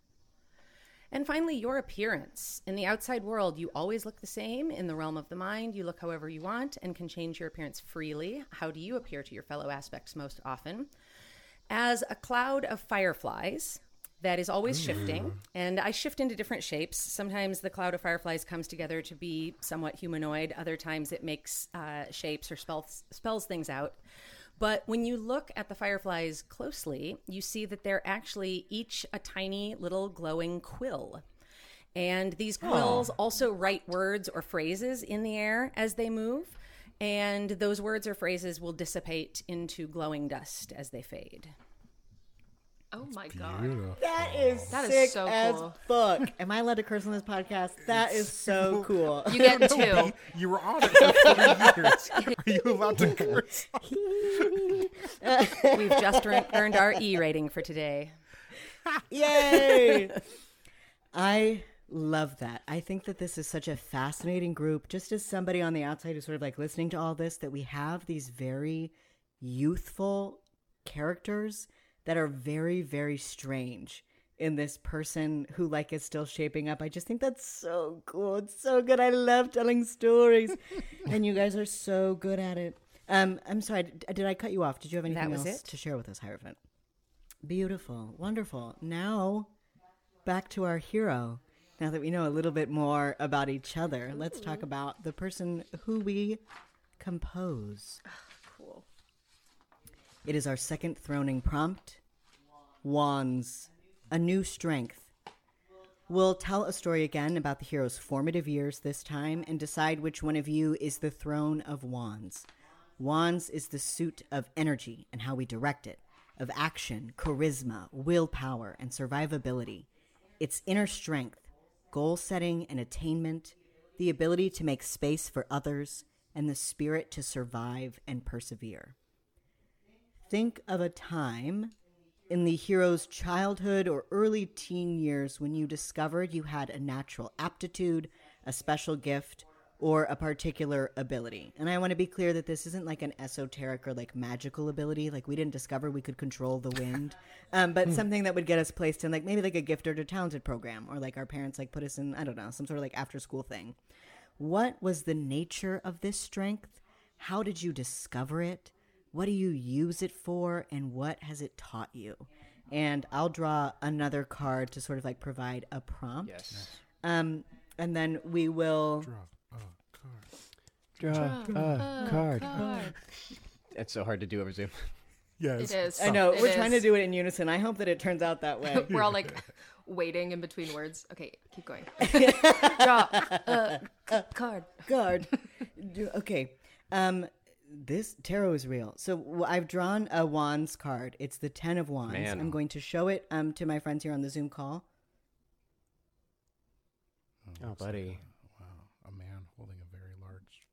And finally, your appearance. In the outside world, you always look the same. In the realm of the mind, you look however you want and can change your appearance freely. How do you appear to your fellow aspects most often? As a cloud of fireflies, that is always shifting and i shift into different shapes. Sometimes the cloud of fireflies comes together to be somewhat humanoid. Other times it makes uh, shapes or spells, spells things out. But when you look at the fireflies closely you see that they're actually each a tiny little glowing quill. And these quills also write words or phrases in the air as they move and those words or phrases will dissipate into glowing dust as they fade Oh my god. Beautiful. That is That is sick so as cool. fuck. Am I allowed to curse on this podcast? That is so cool. You get two. You were on it for 40 years. Are you allowed to curse? we've just earned- earned our e rating for today Yay! I love that. I think that this is such a fascinating group. Just as somebody on the outside who's sort of like listening to all this, that we have these very youthful characters that are very, very strange in this person who like is still shaping up. I just think that's so cool. It's so good. I love telling stories. and you guys are so good at it. Um, I'm sorry, d- did I cut you off? Did you have anything else it. to share with us, Hierophant? Beautiful, wonderful. Now, back to our hero. Now that we know a little bit more about each other, let's talk about the person who we compose. It is our second throning prompt Wands, a new strength. We'll tell a story again about the hero's formative years this time and decide which one of you is the throne of Wands. Wands is the suit of energy and how we direct it, of action, charisma, willpower, and survivability. It's inner strength, goal setting and attainment, the ability to make space for others, and the spirit to survive and persevere. Think of a time in the hero's childhood or early teen years when you discovered you had a natural aptitude, a special gift, or a particular ability. And I want to be clear that this isn't like an esoteric or like magical ability. Like we didn't discover we could control the wind, um, but something that would get us placed in like maybe like a gifted or talented program, or like our parents like put us in I don't know some sort of like after school thing. What was the nature of this strength? How did you discover it? What do you use it for? And what has it taught you? And I'll draw another card to sort of like provide a prompt. Yes. Um, and then we will. Draw a card. Draw a card. It's so hard to do over Zoom. Yes. It is. I know It we're trying to do it in unison. I hope that it turns out that way. We're all like waiting in between words. Okay, keep going. Draw a c- card. Card. Okay. Um, this tarot is real. So I've drawn a wands card. It's the ten of wands. Man. I'm going to show it um to my friends here on the Zoom call. Oh, buddy. Wow, a man holding a very large.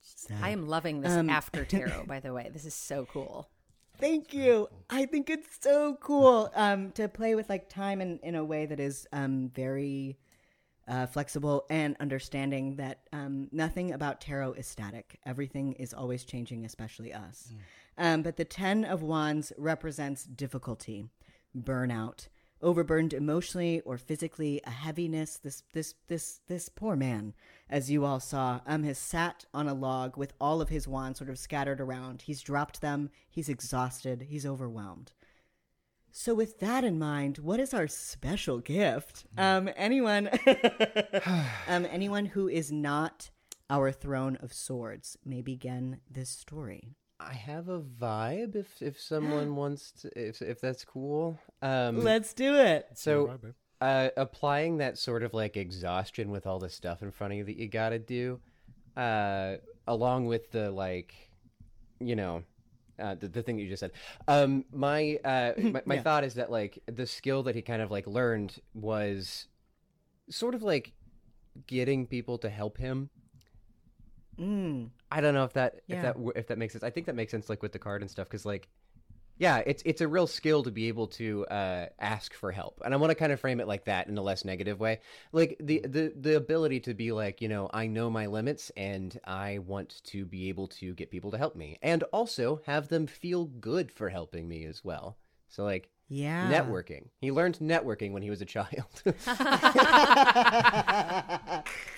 Sad. I am loving this Um, after tarot, by the way. This is so cool. Thank you. I think it's so cool um, to play with like time in, in a way that is um, very uh, flexible and understanding that um, nothing about tarot is static. Everything is always changing, especially us. Um, but the Ten of Wands represents difficulty, burnout, overburdened emotionally or physically, a heaviness. This this this this poor man, as you all saw, um, has sat on a log with all of his wands sort of scattered around. He's dropped them. He's exhausted. He's overwhelmed. So, with that in mind, what is our special gift? Um, anyone, um, anyone who is not our throne of swords may begin this story. I have a vibe if if someone wants to if if that's cool. Um Let's do it. so Bye, babe. uh applying that sort of like exhaustion with all the stuff in front of you that you got to do uh along with the like you know uh, the, the thing that you just said. Um, my uh, my, my Yeah. thought is that like the skill that he kind of like learned was sort of like getting people to help him. Mm. I don't know if that Yeah. if that if that makes sense. I think that makes sense like with the card and stuff because like yeah, it's it's a real skill to be able to uh, ask for help, and I want to kind of frame it like that in a less negative way, like the the the ability to be like you know I know my limits and I want to be able to get people to help me, and also have them feel good for helping me as well. So like Yeah. networking, he learned networking when he was a child.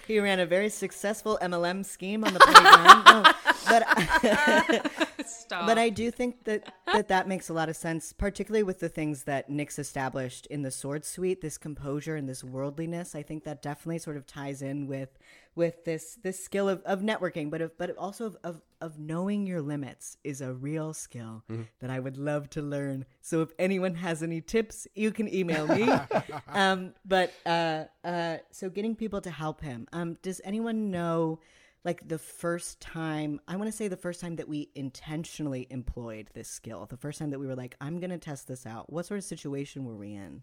he ran a very successful MLM scheme on the playground. No, but Stop. but I do think that, that that makes a lot of sense, particularly with the things that Nyx's established in the Sword Suite, this composure and this worldliness. I think that definitely sort of ties in with with this this skill of, of networking, but of, but also of, of of knowing your limits is a real skill that I would love to learn. So if anyone has any tips, you can email me. um, but uh, uh, so getting people to help him. Um, does anyone know? Like the first time i want to say the first time that we intentionally employed this skill the first time that we were like i'm going to test this out what sort of situation were we in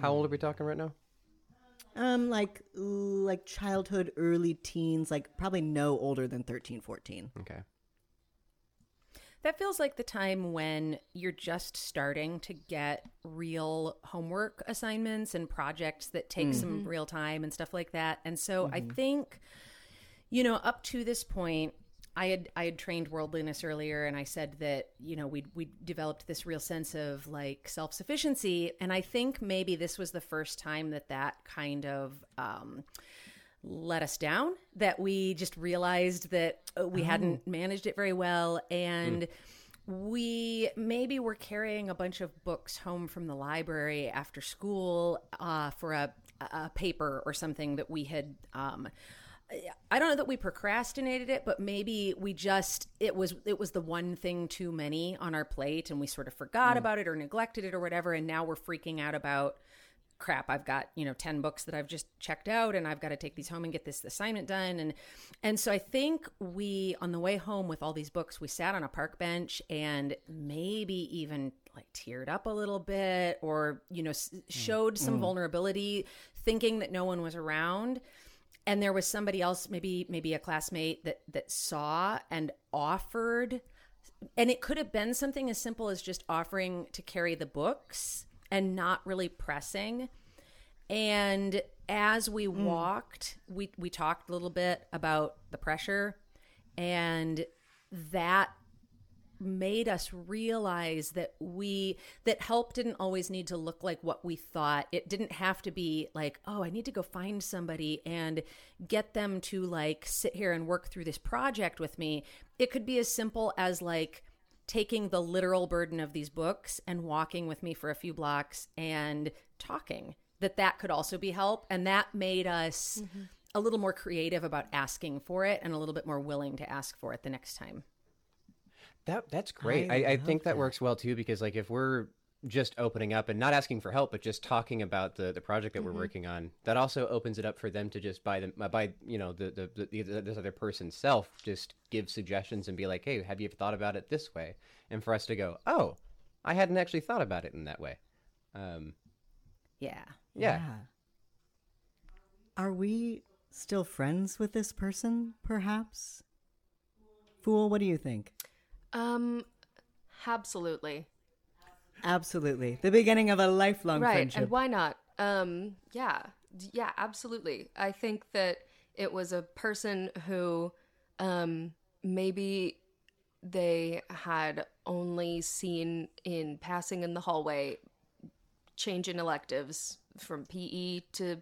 How old are we talking right now? um like like childhood early teens like probably no older than 13 14 Okay. That feels like the time when you're just starting to get real homework assignments and projects that take some real time and stuff like that. And so I think, you know, up to this point, I had I had trained worldliness earlier, and I said that you know we we developed this real sense of like self sufficiency, and I think maybe this was the first time that that kind of um, let us down that we just realized that uh, we hadn't managed it very well. And we maybe were carrying a bunch of books home from the library after school uh, for a, a paper or something that we had um, I don't know that we procrastinated it, but maybe we just it was it was the one thing too many on our plate and we sort of forgot mm. about it or neglected it or whatever. And now we're freaking out about crap i've got you know 10 books that i've just checked out and i've got to take these home and get this assignment done. And and so i think we on the way home with all these books we sat on a park bench and maybe even like teared up a little bit or you know s- mm. showed some mm. vulnerability thinking that no one was around and there was somebody else maybe maybe a classmate that that saw and offered and it could have been something as simple as just offering to carry the books and not really pressing. And as we hmm. walked, we we talked a little bit about the pressure and that made us realize that we that help didn't always need to look like what we thought. It didn't have to be like oh i need to go find somebody and get them to like sit here and work through this project with me. It could be as simple as like taking the literal burden of these books and walking with me for a few blocks and talking that that could also be help. And that made us mm-hmm. a little more creative about asking for it and a little bit more willing to ask for it the next time That that's great. I I, I, think that, that. works well too because like if we're just opening up and not asking for help, but just talking about the, the project that we're working on, that also opens it up for them to just by them by you know the the, the, the this other person's self just give suggestions and be like, hey, have you ever thought about it this way? And for us to go, oh, I hadn't actually thought about it in that way. Um, yeah yeah. Are we still friends with this person, perhaps? Fool, what do you think? Um, absolutely. Absolutely. The beginning of a lifelong right friendship. and why not um yeah yeah absolutely i think that it was a person who um maybe they had only seen in passing in the hallway change in electives from pe to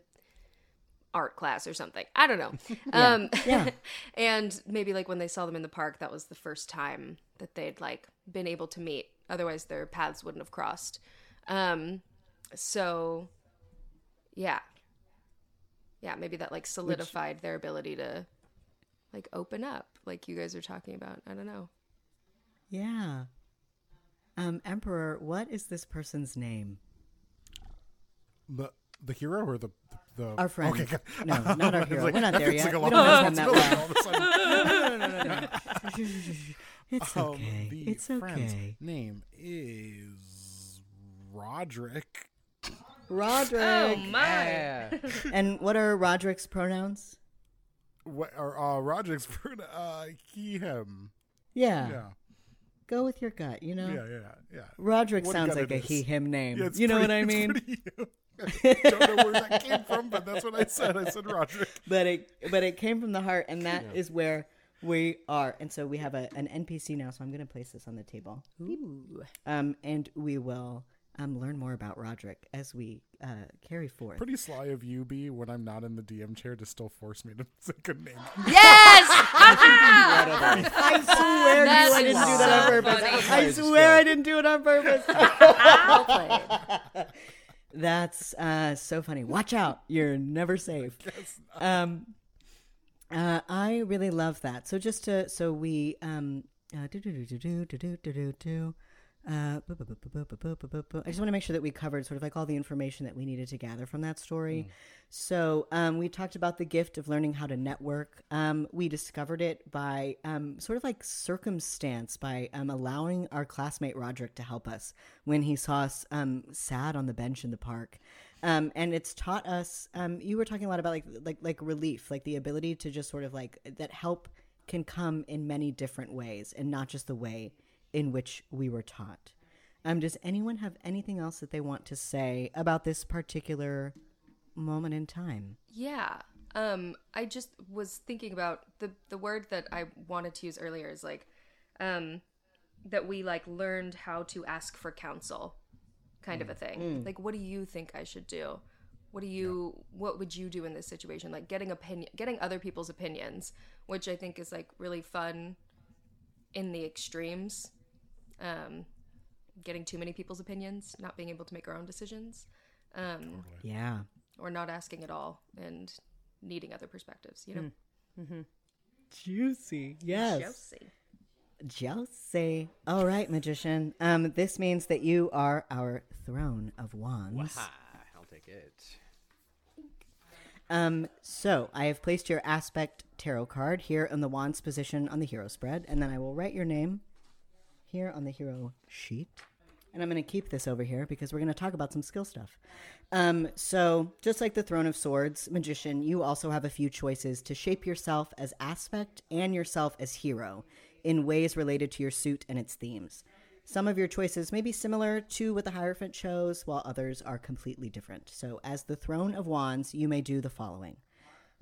art class or something. I don't know. Um Yeah. and maybe like when they saw them in the park that was the first time that they'd like been able to meet. Otherwise their paths wouldn't have crossed. Um so yeah. Yeah maybe that like solidified their ability to like open up like you guys are talking about. I don't know. Yeah. Um, Emperor, what is this person's name? The the hero or the the Our friend. Okay. No, not our It's hero. like- We're not there yet. like we don't know him that well. all of a. It's Um, okay. it's friend's okay. name is Roderick. Roderick. oh my And what are Roderick's pronouns? What or uh, Roderick's pron- uh he him. Yeah. Yeah. Go with your gut, you know? Yeah, yeah, yeah. Roderick What sounds like a it is. he him name. Yeah, you know pretty- what I it's mean? Pretty you. I don't know where that came from, but that's what I said. I said Roderick. but it but it came from the heart and that is where we are and so we have a, an npc now so i'm going to place this on the table Ooh. um, and we will um, learn more about roderick as we uh, carry forth Pretty sly of you, B, when I'm not in the DM chair to still force me to say a good name. yes i swear to That you i didn't do that on purpose i swear i didn't do it on purpose well played that's uh, so funny watch out you're never safe um, uh, I really love that. So just to so we um uh, do do do do do do do do. Uh, I just want to make sure that we covered sort of like all the information that we needed to gather from that story. Mm. So um, we talked about the gift of learning how to network. Um, we discovered it by um, sort of like circumstance, by allowing our classmate Roderick to help us when he saw us sad on the bench in the park. Um, and it's taught us. Um, you were talking a lot about like like like relief, like the ability to just sort of like that help can come in many different ways, and not just the way in which we were taught. Um, does anyone have anything else that they want to say about this particular moment in time? Yeah. Um, I just was thinking about the the word that I wanted to use earlier is like, um, that we like learned how to ask for counsel, kind of a thing. Like, what do you think I should do? What do you? What would you do in this situation? Like getting opinion, getting other people's opinions, which I think is like really fun in the extremes. Um, getting too many people's opinions, not being able to make our own decisions. Um, Yeah. or not asking at all and needing other perspectives, you know? Juicy. Yes. Juicy. Josie. All right, magician. Um, this means that you are our throne of wands. I'll take it. Um, so I have placed your aspect tarot card here in the wands position on the hero spread, and then I will write your name here on the hero sheet. And I'm going to keep this over here because we're going to talk about some skill stuff. Um, so, just like the Throne of Swords magician, you also have a few choices to shape yourself as aspect and yourself as hero in ways related to your suit and its themes. Some of your choices may be similar to what the Hierophant chose, while others are completely different. So, as the Throne of Wands, you may do the following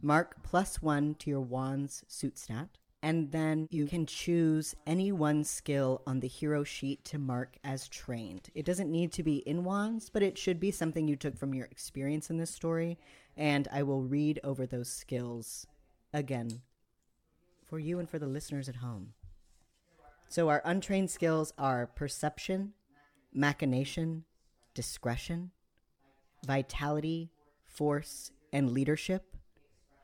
mark plus one to your Wands suit stat, and then you can choose any one skill on the hero sheet to mark as trained. It doesn't need to be in Wands, but it should be something you took from your experience in this story, and I will read over those skills again for you and for the listeners at home. So our untrained skills are perception, machination, discretion, vitality, force, and leadership,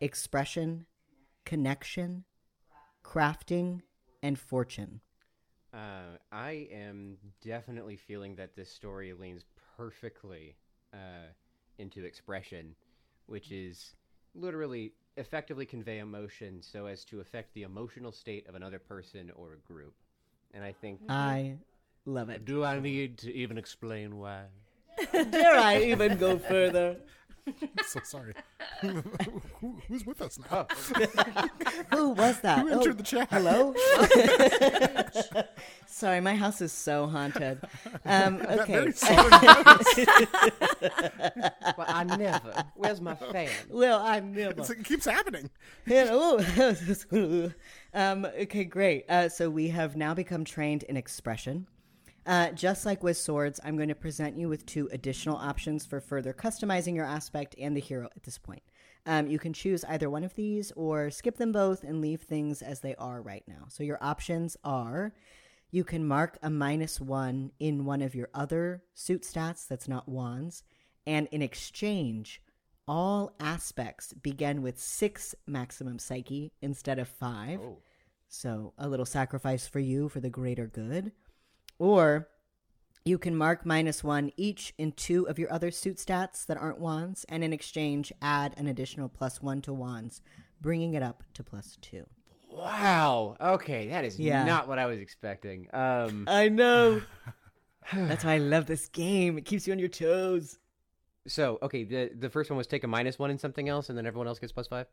expression, connection, crafting, and fortune. Uh, I am definitely feeling that this story leans perfectly uh, into expression, which is literally effectively convey emotion so as to affect the emotional state of another person or a group. And I think I love it. Do I need to even explain why? Dare I even go further? I'm so sorry. Who, who's with us now? Who was that? Who entered Oh, the chat? Hello? Sorry, my house is so haunted. Um, That okay. very well, I never. Where's my fan? Well, I never. It's it keeps happening. Hello. um, okay, great. Uh, so we have now become trained in expression. Uh, just like with swords, I'm going to present you with two additional options for further customizing your aspect and the hero at this point. Um, you can choose either one of these or skip them both and leave things as they are right now. So your options are you can mark a minus one in one of your other suit stats that's not wands, and in exchange, all aspects begin with six maximum psyche instead of five. So a little sacrifice for you for the greater good. Or you can mark minus one each in two of your other suit stats that aren't wands, and in exchange, add an additional plus one to wands, bringing it up to plus two. Wow. Okay, that is Yeah. not what I was expecting. Um, I know. That's why I love this game. It keeps you on your toes. so okay, the the first one was take a minus one in something else, and then everyone else gets plus five.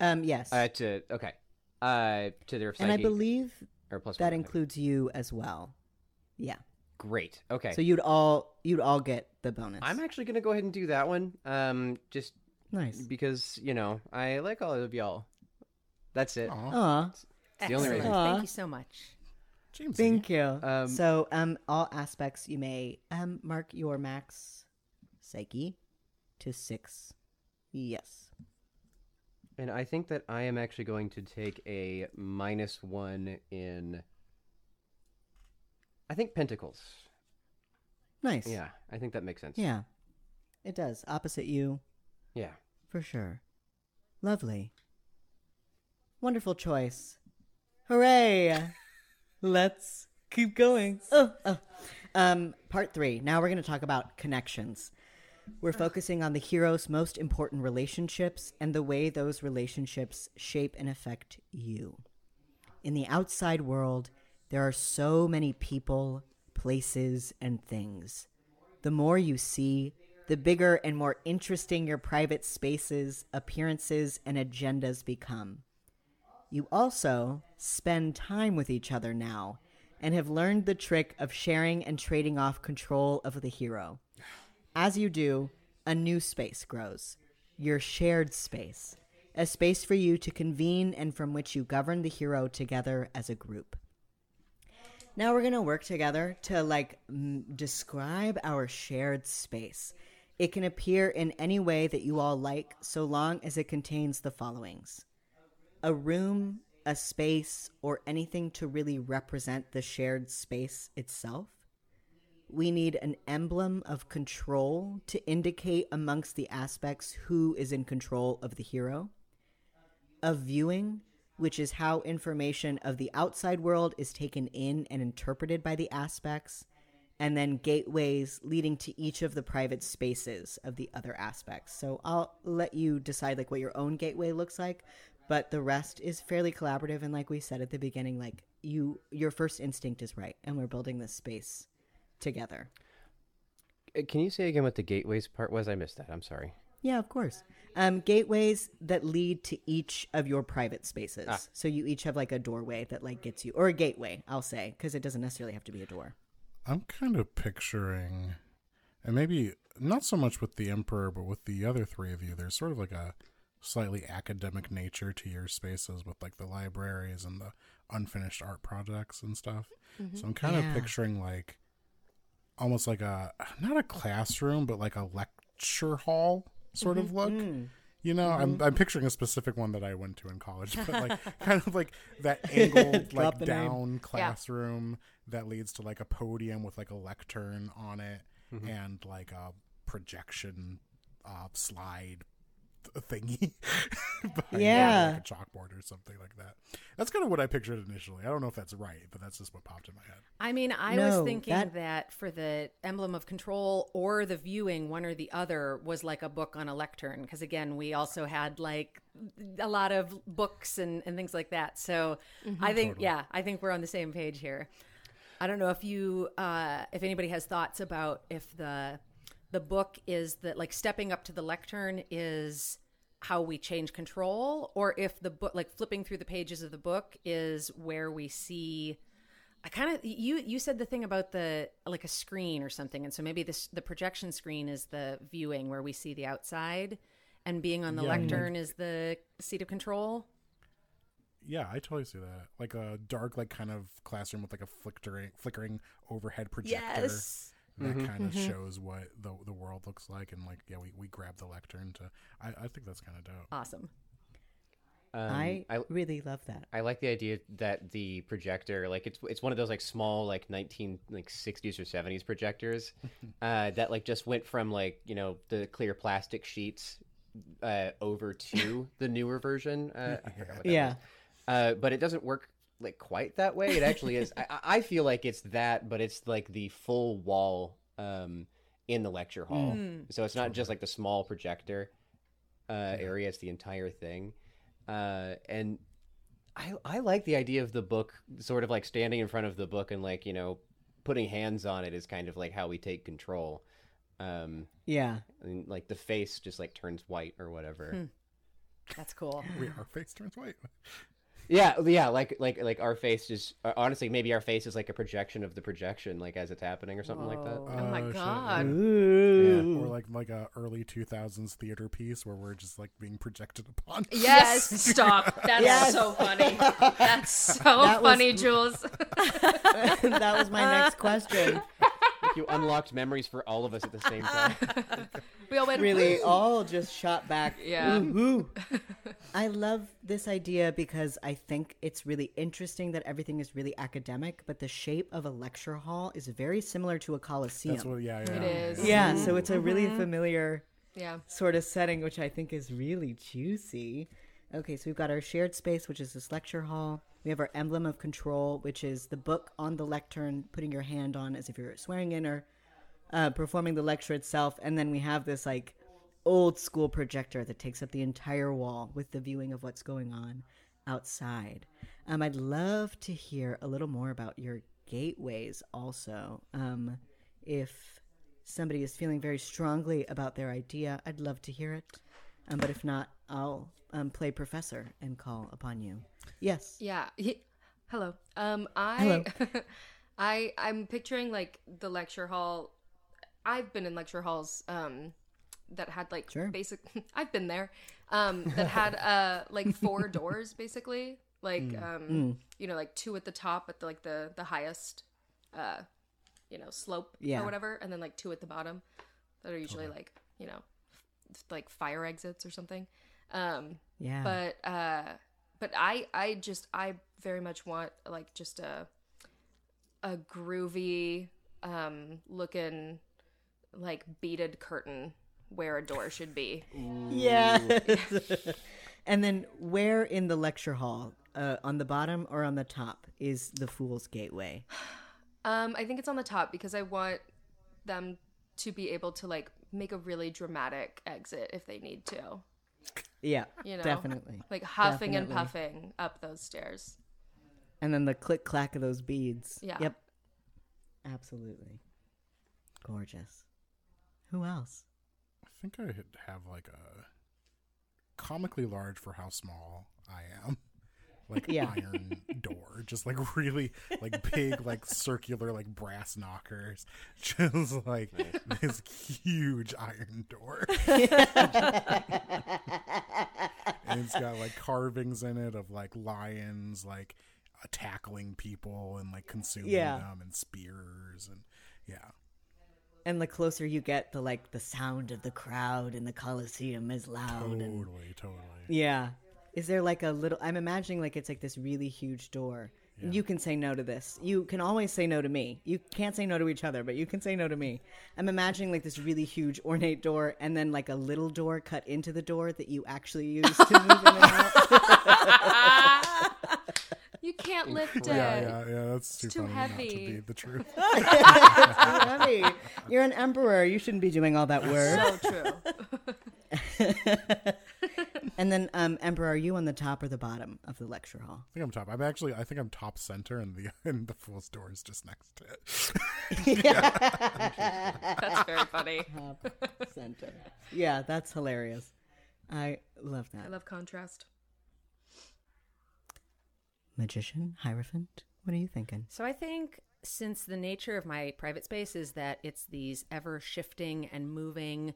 Um, yes. Uh, to okay, uh, to their and I believe or plus that one, includes you as well. Yeah. Great. Okay. So you'd all you'd all get the bonus. I'm actually gonna go ahead and do that one. Um, just nice. because you know I like all of y'all. That's it. Aw, the only reason. Aw. Thank you so much. James. thank you. Um, so um, all aspects you may um mark your max psyche to six. Yes. And I think that I am actually going to take a minus one in. I think pentacles. Nice. Yeah, I think that makes sense. Yeah. It does. Opposite you, Yeah. for sure. Lovely. Wonderful choice. Hooray! Let's keep going. Oh, oh. Um, part three. Now we're going to talk about connections. We're focusing on the hero's most important relationships and the way those relationships shape and affect you. In the outside world, there are so many people, places, and things. The more you see, the bigger and more interesting your private spaces, appearances, and agendas become. You also spend time with each other now and have learned the trick of sharing and trading off control of the hero. As you do, a new space grows your shared space, a space for you to convene and from which you govern the hero together as a group. Now we're going to work together to like m- describe our shared space. It can appear in any way that you all like so long as it contains the followings a room, a space, or anything to really represent the shared space itself. We need an emblem of control to indicate amongst the aspects who is in control of the hero. A viewing, which is how information of the outside world is taken in and interpreted by the aspects. And then gateways leading to each of the private spaces of the other aspects. So I'll let you decide like what your own gateway looks like, but the rest is fairly collaborative and like we said at the beginning, like you your first instinct is right and we're building this space together. Uh, Can you say again what the gateways part was? I missed that. I'm sorry. Yeah, of course. Um, gateways that lead to each of your private spaces. Ah. So you each have like a doorway that like gets you, or a gateway, I'll say, because it doesn't necessarily have to be a door. I'm kind of picturing, and maybe not so much with the Emperor, but with the other three of you, there's sort of like a slightly academic nature to your spaces with like the libraries and the unfinished art projects and stuff. So I'm kind Yeah. of picturing like almost like a not a classroom, but like a lecture hall sort of mm-hmm. look. Mm. You know, I'm mm-hmm. I'm picturing a specific one that I went to in college, but like kind of like that angled like the name. down classroom that leads to like a podium with like a lectern on it mm-hmm. and like a projection uh, slide th- thingy. behind it, Yeah. like a chalkboard or something like that. That's kind of what I pictured initially. I don't know if that's right, but that's just what popped in my head. I mean, I No, was thinking that- that... for the emblem of control or the viewing, one or the other was like a book on a lectern. Because again, we also had like a lot of books and, and things like that. So I think, yeah, I think we're on the same page here. I don't know if you, uh, if anybody has thoughts about if the the book is that like stepping up to the lectern is how we change control, or if the book, like flipping through the pages of the book, is where we see. I kind of you you said the thing about the like a screen or something, and so maybe this the projection screen is the viewing where we see the outside, and being on the Yeah. lectern is the seat of control. Yeah, I totally see that. Like a dark, like kind of classroom with like a flickering, flickering overhead projector. That kind of shows what the the world looks like, and like yeah, we, we grab the lectern to. I, I think that's kind of dope. awesome. Um, I, I really love that. I like the idea that the projector, like it's it's one of those like small like nineteen like sixties or seventies projectors, uh, that like just went from like you know the clear plastic sheets, uh, over to the newer version. Uh, I forgot what that Yeah. Uh, but it doesn't work like quite that way. It actually is. I, I feel like it's that, but it's like the full wall um, in the lecture hall. So it's not just like the small projector uh, area; it's the entire thing. Uh, and I I like the idea of the book, sort of like standing in front of the book and like you know putting hands on it is kind of like how we take control. Um, Yeah. and like the face just like turns white or whatever. That's cool. We, our face turns white. Yeah, yeah, like like like our face is uh, honestly maybe our face is like a projection of the projection, like as it's happening or something like that. Whoa. Oh my Uh, God. yeah. Or like like a early two thousands theater piece where we're just like being projected upon. Yes, stop. That's Yes. so funny. That's so That was- funny, Joolz. that was my next question. Like you unlocked memories for all of us at the same time. We all went Really, all just shot back. Yeah. Ooh. I love this idea because I think it's really interesting that everything is really academic, but the shape of a lecture hall is very similar to a coliseum. That's what. Yeah, yeah. It is. yeah, so mm-hmm. it's a really mm-hmm. familiar Yeah. sort of setting, which I think is really juicy. Okay, so we've got our shared space, which is this lecture hall. We have our emblem of control, which is the book on the lectern, putting your hand on as if you're swearing in or uh, performing the lecture itself. And then we have this like old school projector that takes up the entire wall with the viewing of what's going on outside. Um, I'd love to hear a little more about your gateways also. Um, if somebody is feeling very strongly about their idea, I'd love to hear it. Um, but if not, I'll um, play professor and call upon you. Yes. Yeah. He- Hello. Um I Hello. I I'm picturing like the lecture hall. I've been in lecture halls um that had like Sure. basic I've been there. Um that had uh like four doors basically. Like Mm. um you know like two at the top at the like the the highest uh you know slope Yeah. or whatever and then like two at the bottom that are usually like, you know, f- like fire exits or something. Um Yeah. but uh but i i just i very much want like just a a groovy um looking like beaded curtain where a door should be yeah. and then where in the lecture hall, uh, on the bottom or on the top, is the Fool's Gateway? um i think it's on the top because i want them to be able to like make a really dramatic exit if they need to Yeah, you know definitely. like huffing and puffing up those stairs And then the click clack of those beads. Yeah. Yep. Absolutely. Gorgeous. Who else? I think I have like a comically large for how small I am. Like Yeah. iron door, just like really like big, like circular, like brass knockers, just like this huge iron door. and it's got like carvings in it of like lions, like uh, tackling people and like consuming Yeah. them, and spears, and yeah. And the closer you get, the like the sound of the crowd in the Colosseum is loud. And Totally, totally. yeah, is there like a little? I'm imagining like it's like this really huge door. You can say no to this. You can always say no to me. You can't say no to each other, but you can say no to me. I'm imagining like this really huge ornate door, and then like a little door cut into the door that you actually use to move in and out. You can't lift it. Yeah, yeah, yeah. That's too, too funny not to heavy. be the truth. Heavy. You're an emperor. You shouldn't be doing all that work. So true. And then, um, Emperor, are you on the top or the bottom of the lecture hall? I think I'm top. I'm actually. I think I'm top center, and the and the fool's door is just next to it. yeah. That's very funny. Top center. Yeah, that's hilarious. I love that. I love contrast. Magician, Hierophant, what are you thinking? So I think since the nature of my private space is that it's these ever shifting and moving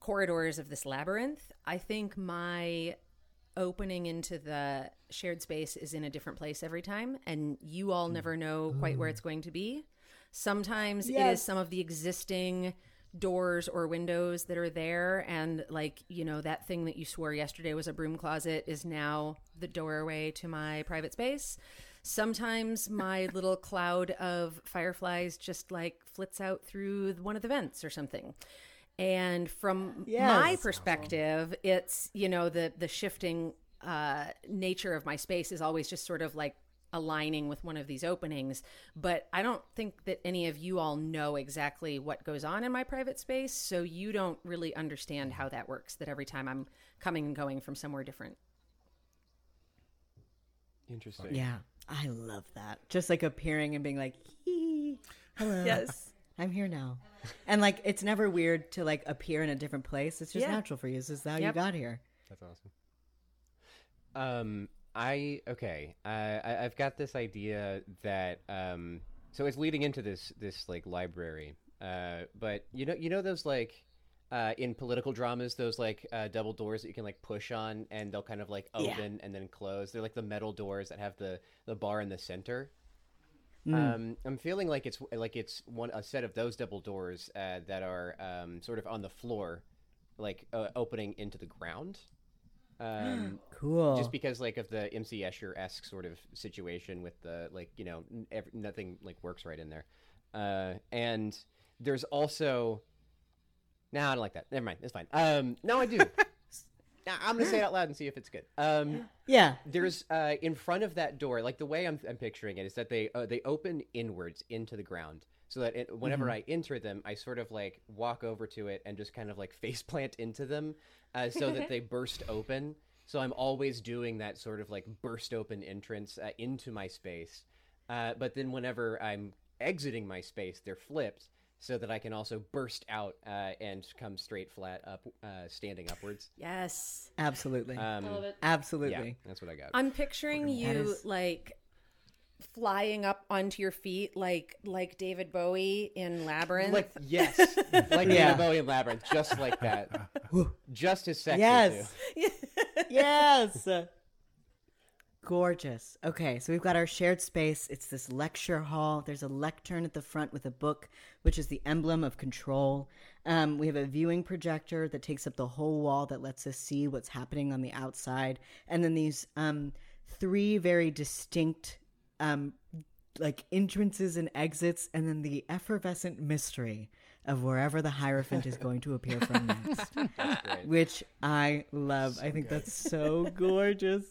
corridors of this labyrinth, I think my opening into the shared space is in a different place every time and you all hmm. never know quite where oh. it's going to be. Sometimes it is some of the existing doors or windows that are there and like you know that thing that you swore yesterday was a broom closet is now the doorway to my private space. Sometimes my little cloud of fireflies just like flits out through one of the vents or something and from my Yes. perspective it's you know the the shifting uh nature of my space is always just sort of like aligning with one of these openings but i don't think that any of you all know exactly what goes on in my private space so you don't really understand how that works that every time i'm coming and going from somewhere different Interesting. Yeah, I love that. Just like appearing and being like, "Hee, hello. yes I'm here now. And like, it's never weird to like appear in a different place. It's just Yeah. natural for you. This is how Yep. you got here. That's awesome. Um, I okay. I, I I've got this idea that um, so it's leading into this this like library. Uh, but you know you know those like uh, in political dramas those like uh, double doors that you can like push on and they'll kind of like Yeah. open and then close. They're like the metal doors that have the the bar in the center. Um, I'm feeling like it's like it's one a set of those double doors uh, that are um, sort of on the floor, like uh, opening into the ground. Um, Cool. just because like of the MC Escher esque sort of situation with the like you know n- ev- nothing like works right in there, uh, and there's also. No, I don't like that. Never mind. It's fine. Um, no, I do. I'm gonna say it out loud and see if it's good. Um, yeah. there's uh, in front of that door, like the way I'm, I'm picturing it is that they uh, they open inwards into the ground, so that it, whenever I enter them, I sort of like walk over to it and just kind of like face plant into them, uh, so that they burst open. So I'm always doing that sort of like burst open entrance uh, into my space, uh, but then whenever I'm exiting my space, they're flipped. So that I can also burst out uh, and come straight flat up, uh, standing upwards. yes Absolutely. Um, Absolutely. yeah, that's what I got. I'm picturing you is- like flying up onto your feet like like David Bowie in Labyrinth. Like yes, like Yeah. yeah. Bowie in Labyrinth, just like that, just as sexy Yes. too. yes. Gorgeous. Okay, so we've got our shared space. It's this lecture hall. There's a lectern at the front with a book, which is the emblem of control. Um, we have a viewing projector that takes up the whole wall that lets us see what's happening on the outside. And then these um, three very distinct um, like entrances and exits, and then the effervescent mystery of wherever the Hierophant is going to appear from next which I love. I think that's so gorgeous.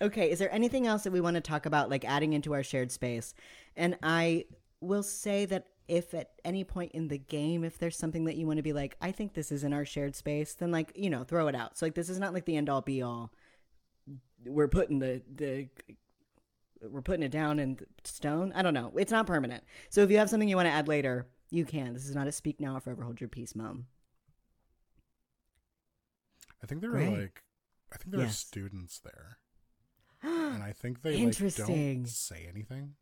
Okay, is there anything else that we want to talk about, like adding into our shared space? And I will say that if at any point in the game, if there's something that you want to be like, I think this is in our shared space, then like you know, throw it out. So like, this is not like the end all be all. We're putting the the we're putting it down in stone. I don't know. It's not permanent. So if you have something you want to add later, you can. This is not a speak now or forever hold your peace, mom. I think there Great. like, I think there Yes. students there, and I think they like don't say anything.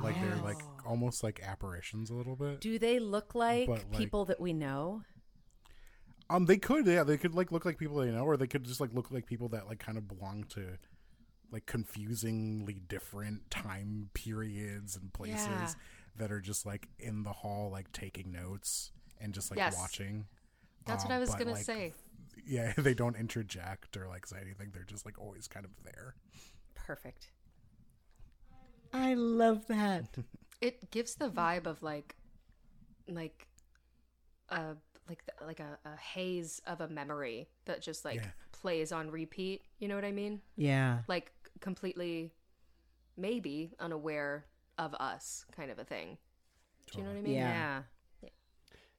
Like they're like Oh. almost like apparitions a little bit. Do they look like, But, like- people that we know? Um, they could, yeah, they could like look like people they know, or they could just like look like people that like kind of belong to like confusingly different time periods and places Yeah. that are just like in the hall, like taking notes and just like Yes. watching. That's what Um, I was but, gonna like, say. Yeah, they don't interject or like say anything. They're just like always kind of there. Perfect. I love that. It gives the vibe of like, like, a like the, like a, a haze of a memory that just like Yeah. plays on repeat. You know what I mean? Yeah. Like completely, maybe unaware of us, kind of a thing. Do you know what I mean? Yeah. Yeah.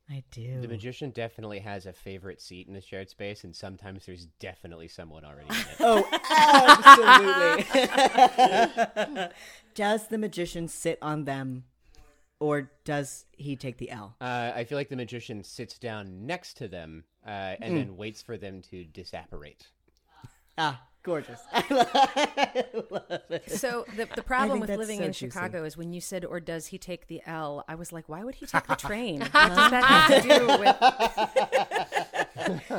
I do. The magician definitely has a favorite seat in the shared space, and sometimes there's definitely someone already in it. Oh, absolutely. does the magician sit on them or does he take the L? Uh, I feel like the magician sits down next to them uh, and Hmm. then waits for them to disapparate. Ah, gorgeous. I love it. So the, the problem with living so in juicy. Chicago is when you said, "Or does he take the L?" I was like, "Why would he take the train? what does that have to do with?"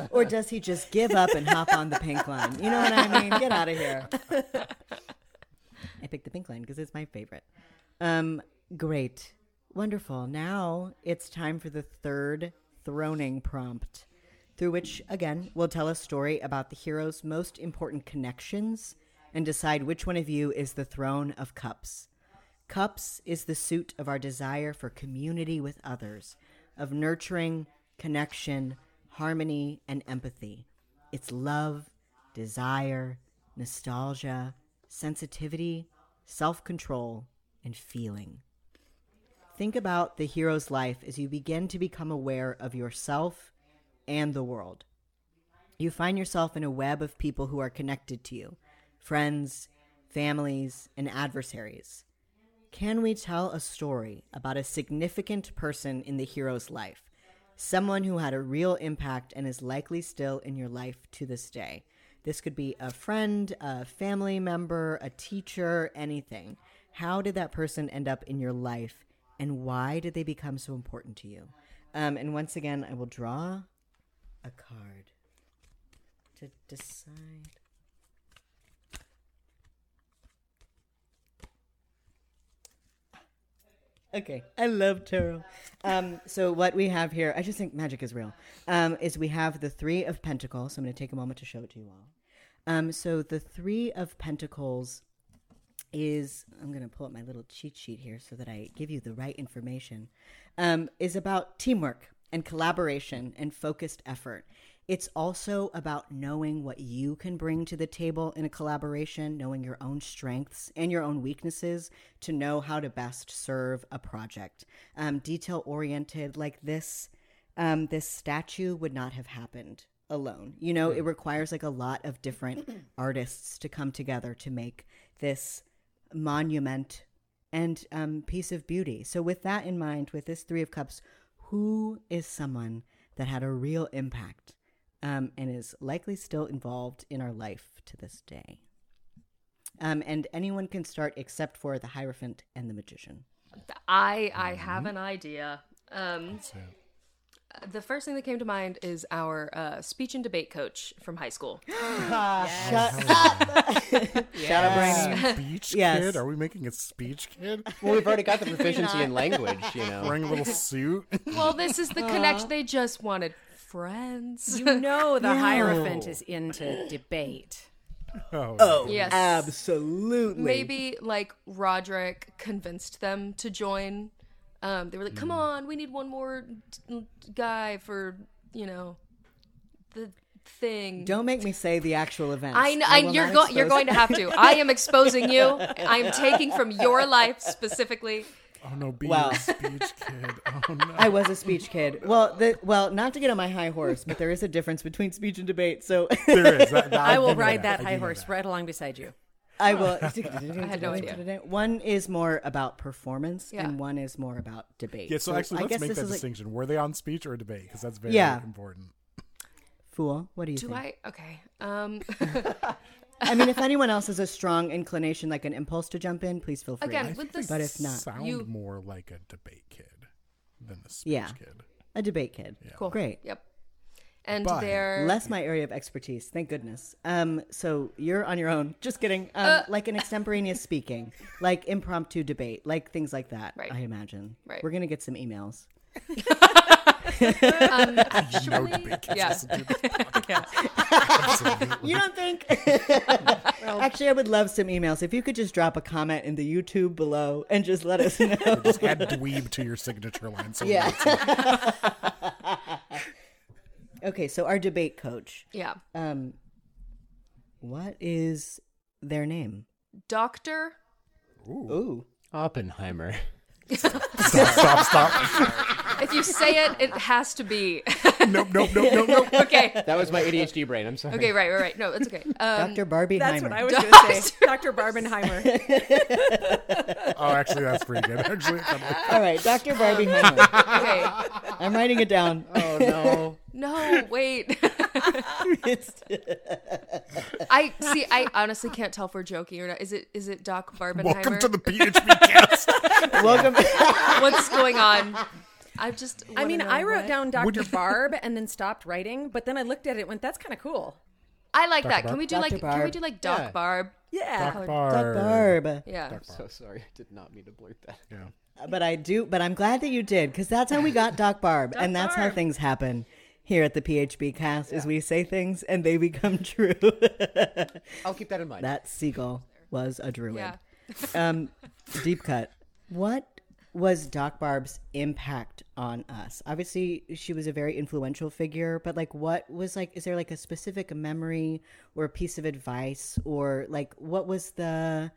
Or does he just give up and hop on the pink line? You know what I mean? Get out of here. I picked the pink line because it's my favorite. Um, great. Wonderful. Now it's time for the third throning prompt, through which, again, we'll tell a story about the hero's most important connections and decide which one of you is the throne of cups. Cups is the suit of our desire for community with others, of nurturing, connection, harmony, and empathy. It's love, desire, nostalgia, sensitivity, self control, and feeling. Think about the hero's life as you begin to become aware of yourself and the world. You find yourself in a web of people who are connected to you friends, families, and adversaries. Can we tell a story about a significant person in the hero's life? Someone who had a real impact and is likely still in your life to this day. This could be a friend, a family member, a teacher, anything. How did that person end up in your life and why did they become so important to you? Um, and once again, I will draw a card to decide. Okay, I love tarot. Um, so what we have here, I just think magic is real. Um, is we have the three of pentacles. So I'm going to take a moment to show it to you all. Um, so the three of pentacles is I'm going to pull up my little cheat sheet here so that I give you the right information. Um, is about teamwork and collaboration and focused effort. It's also about knowing what you can bring to the table in a collaboration, knowing your own strengths and your own weaknesses to know how to best serve a project. Um, detail oriented, like this, um, this statue would not have happened alone. You know, it requires like a lot of different artists to come together to make this monument and um, piece of beauty. So, with that in mind, with this Three of Cups, who is someone that had a real impact um, and is likely still involved in our life to this day? Um, and anyone can start except for the Hierophant and the Magician. I I have an idea. Um, So, the first thing that came to mind is our uh, speech and debate coach from high school. Shut up! Shut up, Rainy. speech Yes. kid? Are we making a speech kid Well, we've already got the proficiency in language, you know. wearing a little suit? Well, this is the connection. They just wanted friends. You know the No. Hierophant is into debate. oh, yes, Absolutely. maybe like Roderick convinced them to join. Um, they were like, "Come on, we need one more t- guy for you know the thing." Don't make me say the actual event. I know I, will you're going. You're going to have to. I am exposing you. I am taking from your life specifically. Oh no, be Wow. a speech kid. Oh no. I was a speech kid. Well, the, well, not to get on my high horse, but there is a difference between speech and debate. So there is. That, that- I will ride I that high horse that. right along beside you. I will. I had no idea. One is more about performance, Yeah. and one is more about debate. Yeah, so, actually, let's make that that is like- distinction. Were they on speech or debate? Because that's very Yeah. important. Fool, what do you Do think? I? Okay. Um, I mean, if anyone else has a strong inclination, like an impulse to jump in, please feel free. again, with this, but if not, Sound You- more like a debate kid than a speech Yeah. kid. a debate kid. cool. Great. Yep. And But- they're Less my area of expertise, thank goodness. Um, so you're on your own. Just kidding. Um, Uh. like an extemporaneous speaking, like impromptu debate, like things like that. Right. I imagine. Right. We're gonna get some emails. um, actually, yeah. You don't think? Actually, I would love some emails. If you could just drop a comment in the YouTube below and just let us know. Just add dweeb to your signature line. So Yeah. Okay, so our debate coach. Yeah. Um, what is their name? Doctor. Ooh. Oppenheimer. stop, stop, stop. If you say it, it has to be. nope, nope, nope, nope, nope. okay. That was my ADHD brain. I'm sorry. Okay. Right. Right. Right. No, it's okay. Um, Dr. Barbie That's what I was going to say. Dr. Barbenheimer. Oh, actually, that's pretty good. Actually, All right, Dr. Barbie Heimer. okay. I'm writing it down. Oh no. No. Wait. I see. I honestly can't tell if we're joking or not. Is it? Is it Doc Barbenheimer? welcome to the PHB cast. welcome. What's going on? I just. I mean, I wrote what- down Dr. Barb and then stopped writing, but then I looked at it and went, that's kind of cool. I like that. Barb? Can we do Dr. like? Can we do like Doc Yeah. Barb? Yeah. Doc Barb. Doc Barb. Barb. Yeah. I'm so sorry. I did not mean to blurt that. Yeah. But I do. But I'm glad that you did because that's how we got Doc Barb, and that's how things happen here at the PHB cast. Is we say things and they become true. I'll keep that in mind. that seagull was a druid. Yeah. um, deep cut. What was Doc Barb's impact on us? Obviously, she was a very influential figure, but like, what was like? Is there like a specific memory or a piece of advice, or like, what was the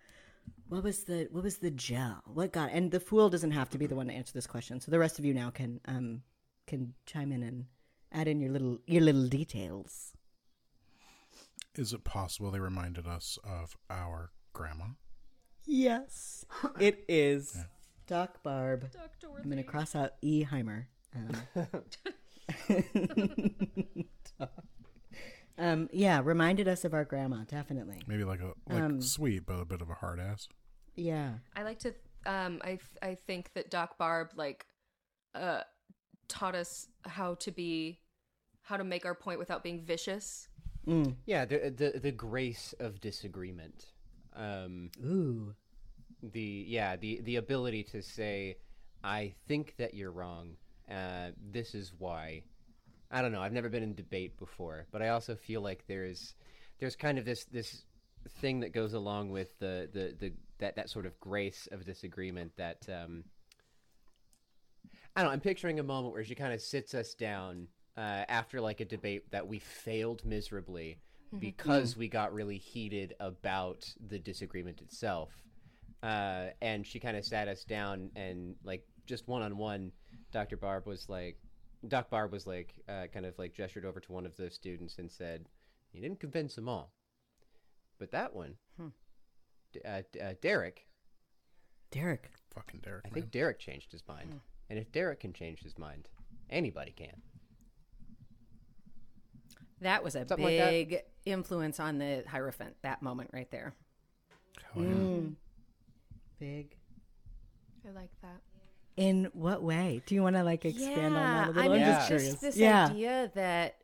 what was the what was the gel? What got? And the fool doesn't have to be the one to answer this question. So the rest of you now can um can chime in and add in your little your little details. Is it possible they reminded us of our grandma? Yes, it is. Doc Barb. I'm going to cross out E. Heimer. Um, um, yeah, reminded us of our grandma, definitely. Maybe like a like Um, sweet, but a bit of a hard ass. Yeah. I like to. Um, I I think that Doc Barb like, uh, taught us how to be, how to make our point without being vicious. Yeah, the the the grace of disagreement. Um, Ooh. The yeah the the ability to say, I think that you're wrong. Uh, this is why. I don't know. I've never been in debate before, but I also feel like there's there's kind of this this thing that goes along with the the, the that that sort of grace of disagreement that um, I don't know. I'm picturing a moment where she kind of sits us down uh, after like a debate that we failed miserably because we got really heated about the disagreement itself. Uh, and she kind of sat us down and like just one on one. Dr. Barb was like, Doc Barb was like, uh, kind of like gestured over to one of the students and said, "You didn't convince them all, but that one, D- uh, D- uh, Derek, Derek. Fucking Derek. I man. think Derek changed his mind. And if Derek can change his mind, anybody can. That was a Something like big influence on the Hierophant, that moment right there. Hell yeah. Mm. Big. I like that. In what way? Do you want to like expand on that a little? I mean, I'm Yeah. just just, curious. this yeah. idea that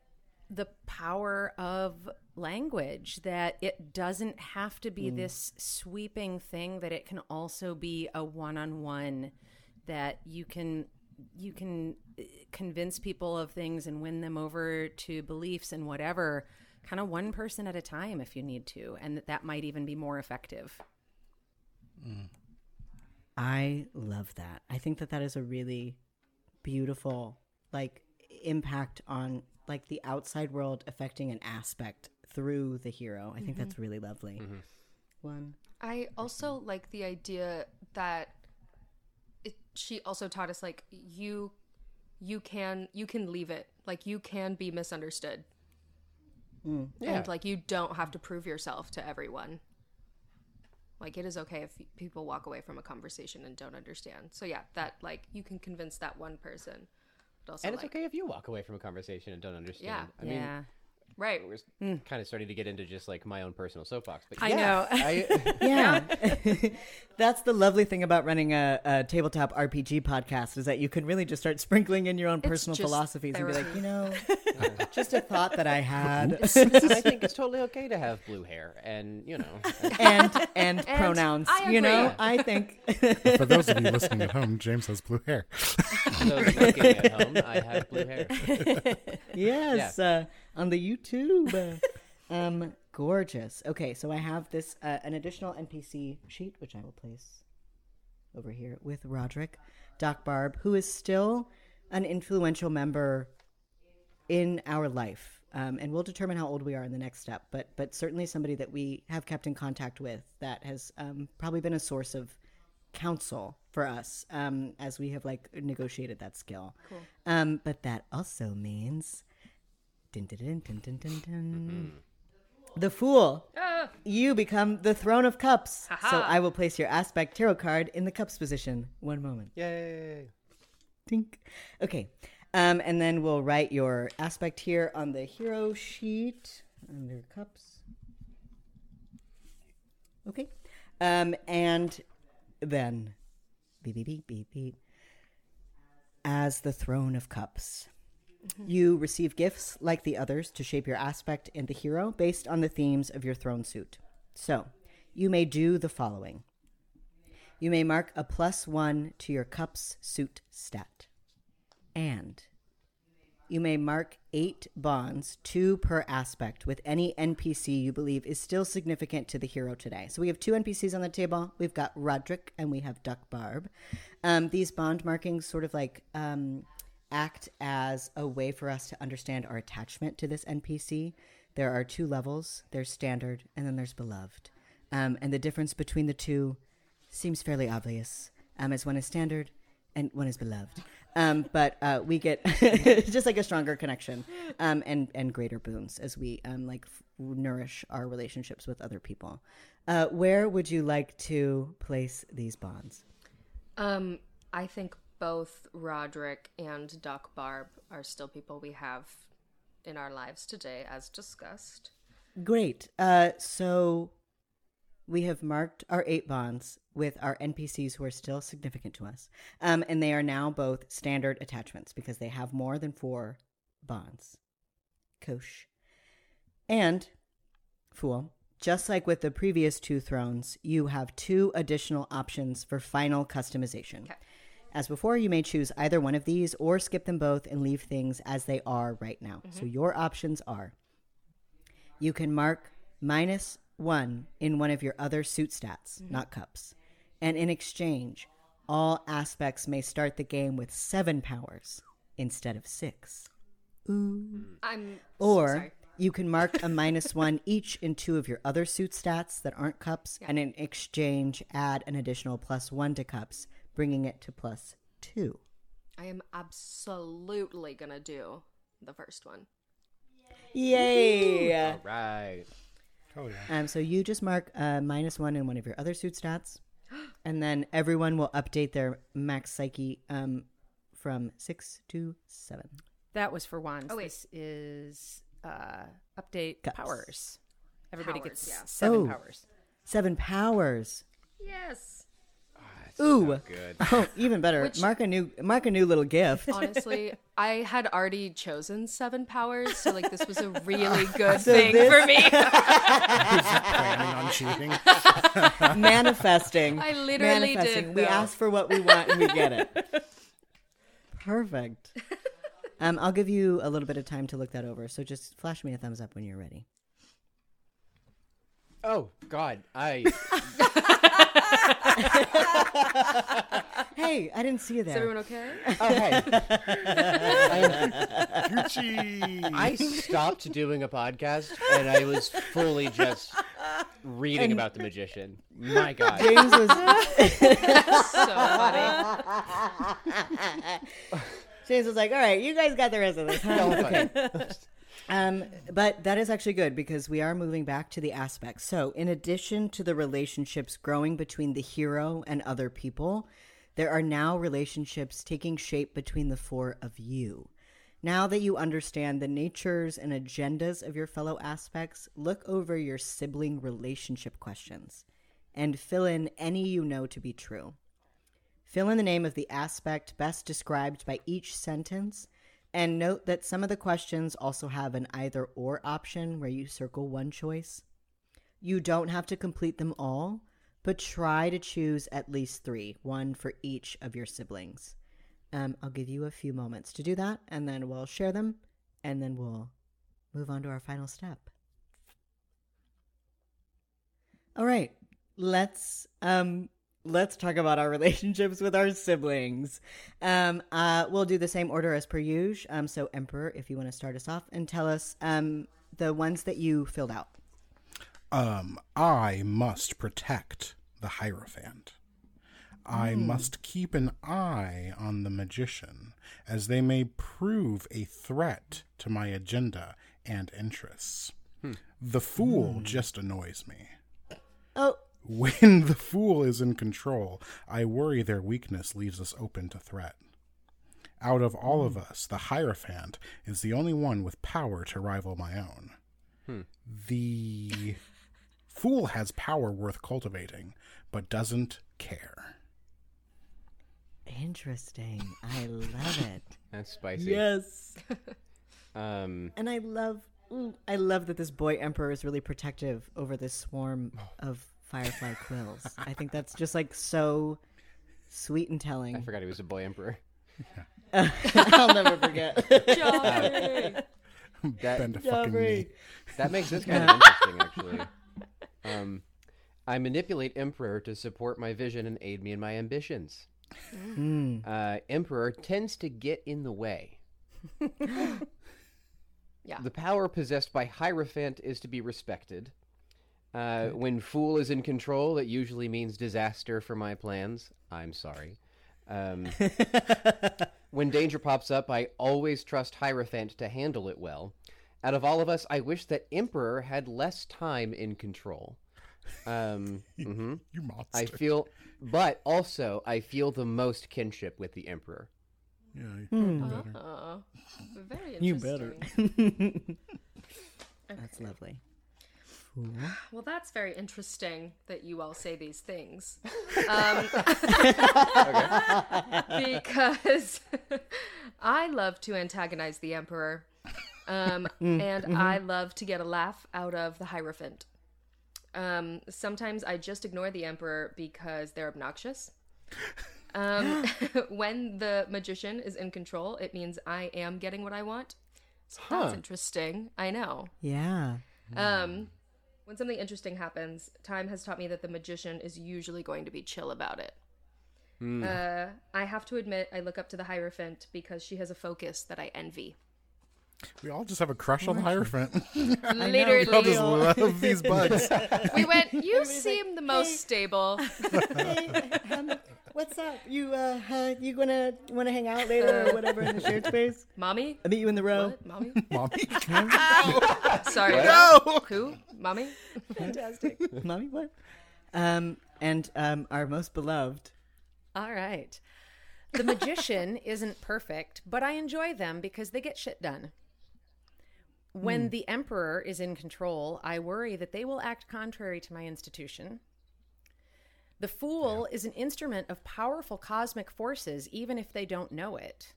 the power of language that it doesn't have to be this sweeping thing that it can also be a one-on-one that you can you can uh, convince people of things and win them over to beliefs and whatever kind of one person at a time if you need to and that that might even be more effective I love that. I think that that is a really beautiful like impact on like the outside world affecting an aspect through the hero. I think that's mm-hmm. really lovely. Mm-hmm. One. I also like the idea that it, she also taught us like you you can you can leave it like you can be misunderstood mm. Yeah. and like you don't have to prove yourself to everyone like it is okay if people walk away from a conversation and don't understand so yeah that like you can convince that one person but also and it's like okay if you walk away from a conversation and don't understand. Yeah. I mean, yeah Right. We're kind of starting to get into just like my own personal soapbox. But I yeah, know. I, Yeah. That's the lovely thing about running a, a tabletop RPG podcast is that you can really just start sprinkling in your own personal just philosophies and be like, you know, just a thought that I had. I think it's totally okay to have blue hair, and you know, and, and pronouns. I You know. I think For those of you listening at home, James has blue hair. for those looking at home, I have blue hair. yes, uh, on the YouTube. um, gorgeous. Okay, so I have this uh, an additional NPC sheet which I will place over here with Roderick, Doc Barb, who is still an influential member in our life. Um, and we'll determine how old we are in the next step, but but certainly somebody that we have kept in contact with that has um, probably been a source of counsel for us um, as we have like negotiated that skill. Cool. Um, but that also means dun, dun, dun, dun. the fool. Ah, You become the throne of cups. So Ha-ha. I will place your aspect tarot card in the cups position. One moment. Yay! Tink. Okay. Um, and then we'll write your aspect here on the hero sheet under cups. Okay. Um, and then beep beep beep beep beep. As the throne of cups. You receive gifts like the others to shape your aspect and the hero based on the themes of your throne suit. So, you may do the following. You may mark a plus one to your cups suit stat. And you may mark eight bonds, two per aspect, with any NPC you believe is still significant to the hero today. So we have two NPCs on the table. We've got Roderick and we have Doc Barb. Um, these bond markings sort of like um, act as a way for us to understand our attachment to this NPC. There are two levels there's standard, and then there's beloved. Um, and the difference between the two seems fairly obvious, um, as one is standard and one is beloved. Um, but uh, we get just like a stronger connection um, and and greater boons as we um, like f- nourish our relationships with other people. Uh, where would you like to place these bonds? Um, I think both Roderick and Doc Barb are still people we have in our lives today, as discussed. Great. Uh, so we have marked our eight bonds with our NPCs who are still significant to us. Um, and they are now both standard attachments because they have more than four bonds. Kosh. And, Fool, just like with the previous two thrones, you have two additional options for final customization. Okay. As before, you may choose either one of these or skip them both and leave things as they are right now. So mm-hmm. your options are you can mark minus one in one of your other suit stats, mm-hmm. not cups. And in exchange, all aspects may start the game with seven powers instead of six. Ooh. Mm. I'm Or sorry. you can mark a minus one each in two of your other suit stats that aren't cups, and in exchange, add an additional plus one to cups, bringing it to plus two. I am absolutely gonna do the first one. Yay! All right. Oh yeah. Um, so you just mark uh, minus one in one of your other suit stats, and then everyone will update their max psyche um, from six to seven. That was for wands. Oh, wait. This is uh, update Cups. powers. Everybody Powers, gets yeah. seven Oh. powers. Seven powers. Yes. Ooh. Good. Oh, even better. Which- mark a new mark a new little gift. Honestly, I had already chosen seven powers, so like this was a really good So thing this- for me. Planning on cheating. Manifesting. I literally did, Manifesting. We though. ask for what we want and we get it. Perfect. Um, I'll give you a little bit of time to look that over. So just flash me a thumbs up when you're ready. Oh God, I Hey, I didn't see you Is there. everyone okay? oh hey, Gucci. I stopped doing a podcast and I was fully just reading about the magician. My God. James was so funny. James was like, "All right, you guys got the rest of this." Huh? Okay. Um, but that is actually good because we are moving back to the aspects. So, in addition to the relationships growing between the hero and other people, there are now relationships taking shape between the four of you. Now that you understand the natures and agendas of your fellow aspects, look over your sibling relationship questions and fill in any you know to be true. Fill in the name of the aspect best described by each sentence, and note that some of the questions also have an either or option where you circle one choice. You don't have to complete them all, but try to choose at least three, one for each of your siblings. Um, I'll give you a few moments to do that, and then we'll share them, and then we'll move on to our final step. All right, let's um, let's talk about our relationships with our siblings. Um, uh, we'll do the same order as per usual. Um, so, Emperor, if you want to start us off and tell us um, the ones that you filled out. Um, I must protect the Hierophant. I must keep an eye on the magician, as they may prove a threat to my agenda and interests. The fool just annoys me. Oh, When the fool is in control, I worry their weakness leaves us open to threat. Out of all of us, the Hierophant is the only one with power to rival my own. The fool has power worth cultivating, but doesn't care. interesting. I love it. That's spicy. yes. Um, And I love ooh, I love that this boy emperor is really protective over this swarm of firefly quills. I think that's just like so sweet and telling. I forgot he was a boy emperor. I'll never forget. That Bend a fucking knee. that makes this kind of interesting, actually. Um, I manipulate emperor to support my vision and aid me in my ambitions. Uh, emperor tends to get in the way. Yeah. The power possessed by Hierophant is to be respected. Uh, when Fool is in control, it usually means disaster for my plans. I'm sorry. Um, when danger pops up, I always trust Hierophant to handle it well. Out of all of us, I wish that Emperor had less time in control. Um, mhm. You monster. I feel, but also I feel the most kinship with the Emperor. yeah, you better. Uh, very You better. That's lovely. Well, that's very interesting that you all say these things. Um, because I love to antagonize the Emperor. Um, and I love to get a laugh out of the Hierophant. Um, sometimes I just ignore the Emperor because they're obnoxious. Um, when the magician is in control, it means I am getting what I want. So that's interesting. I know. Yeah. Um, when something interesting happens, time has taught me that the magician is usually going to be chill about it. Uh, I have to admit, I look up to the Hierophant because she has a focus that I envy. We all just have a crush on the Hierophant. Literally, we all just love these bugs. we went. You seem the most stable. hey, um, what's up? You uh, uh you gonna wanna hang out later or whatever in the shared space? Mommy, I meet you in the row. what? Mommy? Mommy. Sorry. No! Who? Mommy? Fantastic. Mommy, what? Um, and um, our most beloved. All right. The magician isn't perfect, but I enjoy them because they get shit done. When hmm. the emperor is in control, I worry that they will act contrary to my institution. The fool is an instrument of powerful cosmic forces, even if they don't know it.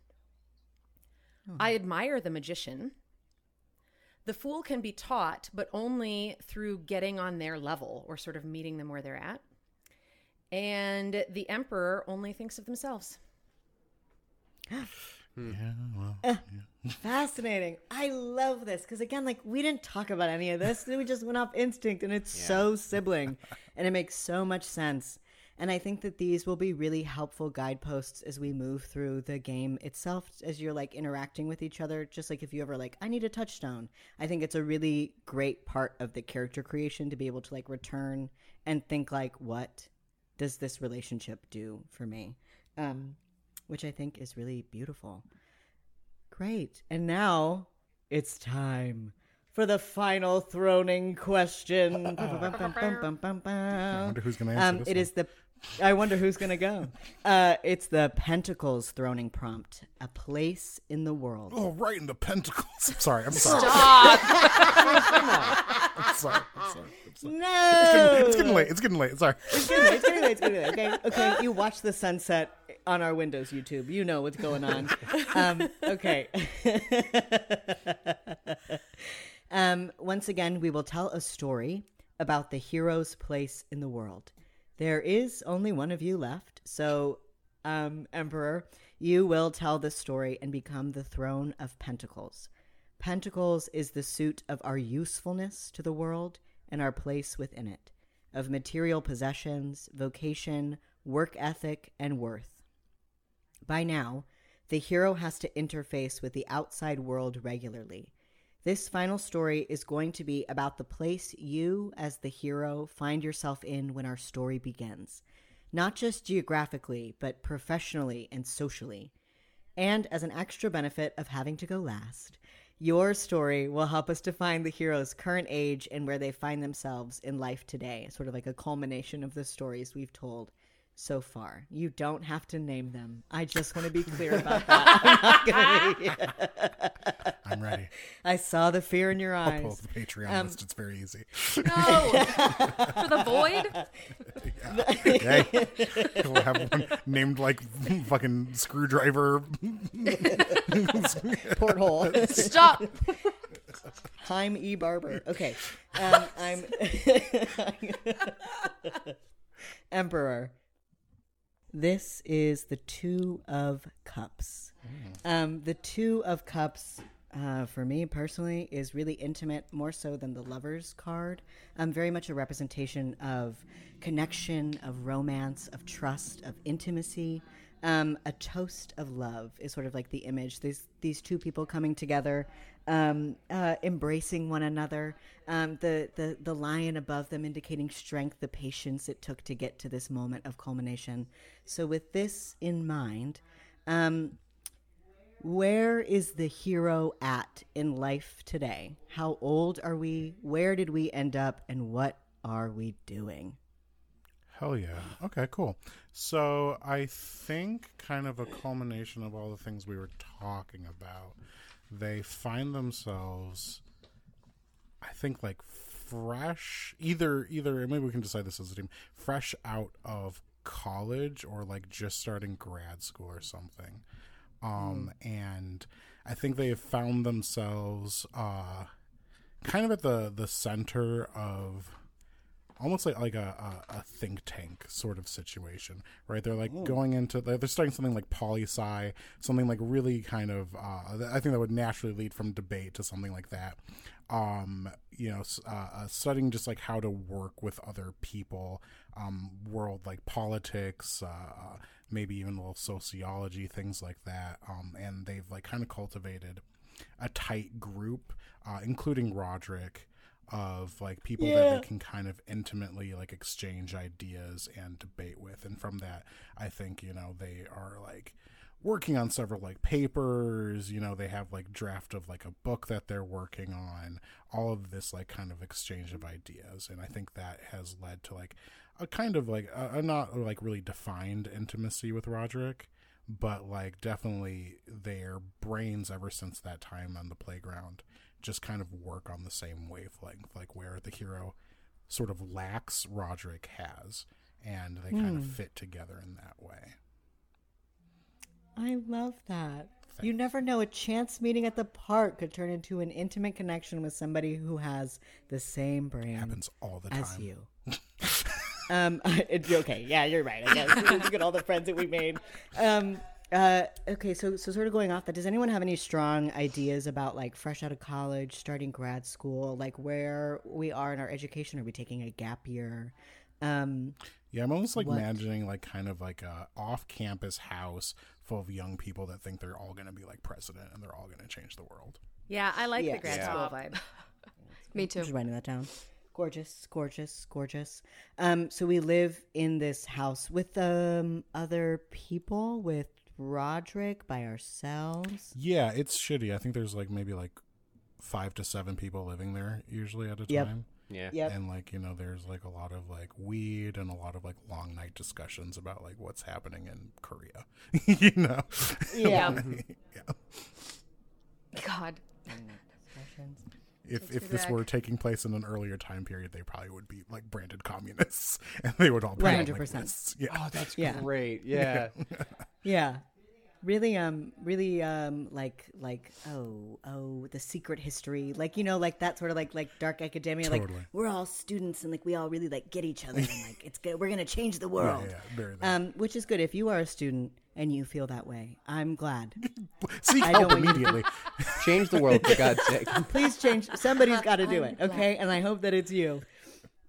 Hmm. I admire the magician. The fool can be taught, but only through getting on their level or sort of meeting them where they're at. And the emperor only thinks of themselves. Hmm. Yeah, well, uh. Fascinating. I love this because again, like we didn't talk about any of this. We just went off instinct, and it's so sibling, and it makes so much sense. And I think that these will be really helpful guideposts as we move through the game itself, as you're like interacting with each other. Just like if you ever like, I need a touchstone. I think it's a really great part of the character creation to be able to like return and think like, what does this relationship do for me? Um, which I think is really beautiful. Great. And now it's time for the final throning question. I wonder who's going to answer um, this it one. is the I wonder who's gonna go. Uh, it's the Pentacles throning prompt. A place in the world. Oh, right in the pentacles. I'm sorry. I'm sorry. Stop. I'm sorry. I'm sorry. I'm sorry. No, It's getting late. It's getting late. Sorry. It's getting late. It's getting late. It's getting late. Okay, okay. You watch the sunset on our Windows YouTube. You know what's going on. Um, okay. um, once again, we will tell a story about the hero's place in the world. There is only one of you left, so um, Emperor, you will tell the story and become the throne of Pentacles. Pentacles is the suit of our usefulness to the world and our place within it, of material possessions, vocation, work ethic, and worth. By now, the hero has to interface with the outside world regularly. This final story is going to be about the place you, as the hero, find yourself in when our story begins. Not just geographically, but professionally and socially. And as an extra benefit of having to go last, your story will help us define the hero's current age and where they find themselves in life today, sort of like a culmination of the stories we've told so far. You don't have to name them. I just want to be clear about that. I'm not gonna be- I'm ready. I saw the fear in your eyes. I'll pull eyes. up the Patreon Um, list. It's very easy. No. For the void? Okay. we'll have one named like fucking screwdriver. Porthole. Stop. Heim E. Barber. Okay. Um, I'm Emperor. This is the Two of Cups. Um, the Two of Cups, uh, for me personally, is really intimate, more so than the Lover's card. Um, very much a representation of connection, of romance, of trust, of intimacy. Um, a toast of love is sort of like the image. These these two people coming together, um, uh, embracing one another. Um, the the the lion above them indicating strength, the patience it took to get to this moment of culmination. So with this in mind, um, where is the hero at in life today? How old are we? Where did we end up? And what are we doing? Hell yeah. Okay, cool. So I think kind of a culmination of all the things we were talking about, they find themselves I think like fresh either either maybe we can decide this as a team, fresh out of college or like just starting grad school or something. Um and I think they have found themselves uh kind of at the the center of almost like like a, a, a think tank sort of situation, right? They're like going into they're they're starting something like poli sci, something like really kind of uh, I think that would naturally lead from debate to something like that. Um, you know, uh, uh, studying just like how to work with other people, um, world like politics, uh, maybe even a little sociology, things like that. Um, and they've like kind of cultivated a tight group, uh, including Roderick of like people that they can kind of intimately like exchange ideas and debate with and from that i think you know they are like working on several like papers you know they have like draft of like a book that they're working on all of this like kind of exchange of ideas and i think that has led to like a kind of like a, a not like really defined intimacy with roderick but like definitely their brains ever since that time on the playground just kind of work on the same wavelength like where the hero sort of lacks roderick has and they kind of hmm. fit together in that way I love that. You never know. A chance meeting at the park could turn into an intimate connection with somebody who has the same brain happens all the time as you. um, it, okay, yeah, you're right. I guess look at all the friends that we made. Um, uh, okay, so so sort of going off that, does anyone have any strong ideas about like fresh out of college, starting grad school, like where we are in our education? Are we taking a gap year? Um, yeah i'm almost like What? imagining like kind of like a off-campus house full of young people that think they're all going to be like president and they're all going to change the world Yeah, I like Yes. the grad Yeah. school vibe. Me I'm too. just writing that down. Gorgeous, gorgeous, gorgeous. Um, so we live in this house with um other people, with Roderick by ourselves. yeah it's shitty i think there's like maybe like five to seven people living there usually at a Yep. time Yeah. Yep. and like you know there's like a lot of like weed and a lot of like long night discussions about like what's happening in korea you know Yeah. yeah. God. If if this back. were taking place in an earlier time period they probably would be like branded communists and they would all be 100%. yeah Oh, that's Yeah. great. Yeah. Yeah. Really um really um like like oh oh the secret history like you know like that sort of like like dark academia like Totally. we're all students and like we all really like get each other and like it's good we're gonna change the world yeah, very that. um which is good if you are a student and you feel that way. I'm glad. Seek I help don't want you immediately. Change the world for God's sake. please change. Somebody's got to do I'm it okay? And I hope that it's you.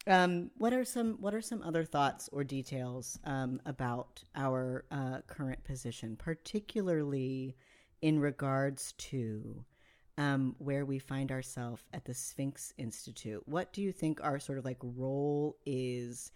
Um what are some what are some other thoughts or details um about our uh, current position particularly in regards to um, where we find ourselves at the Sphinx Institute. What do you think our sort of like role is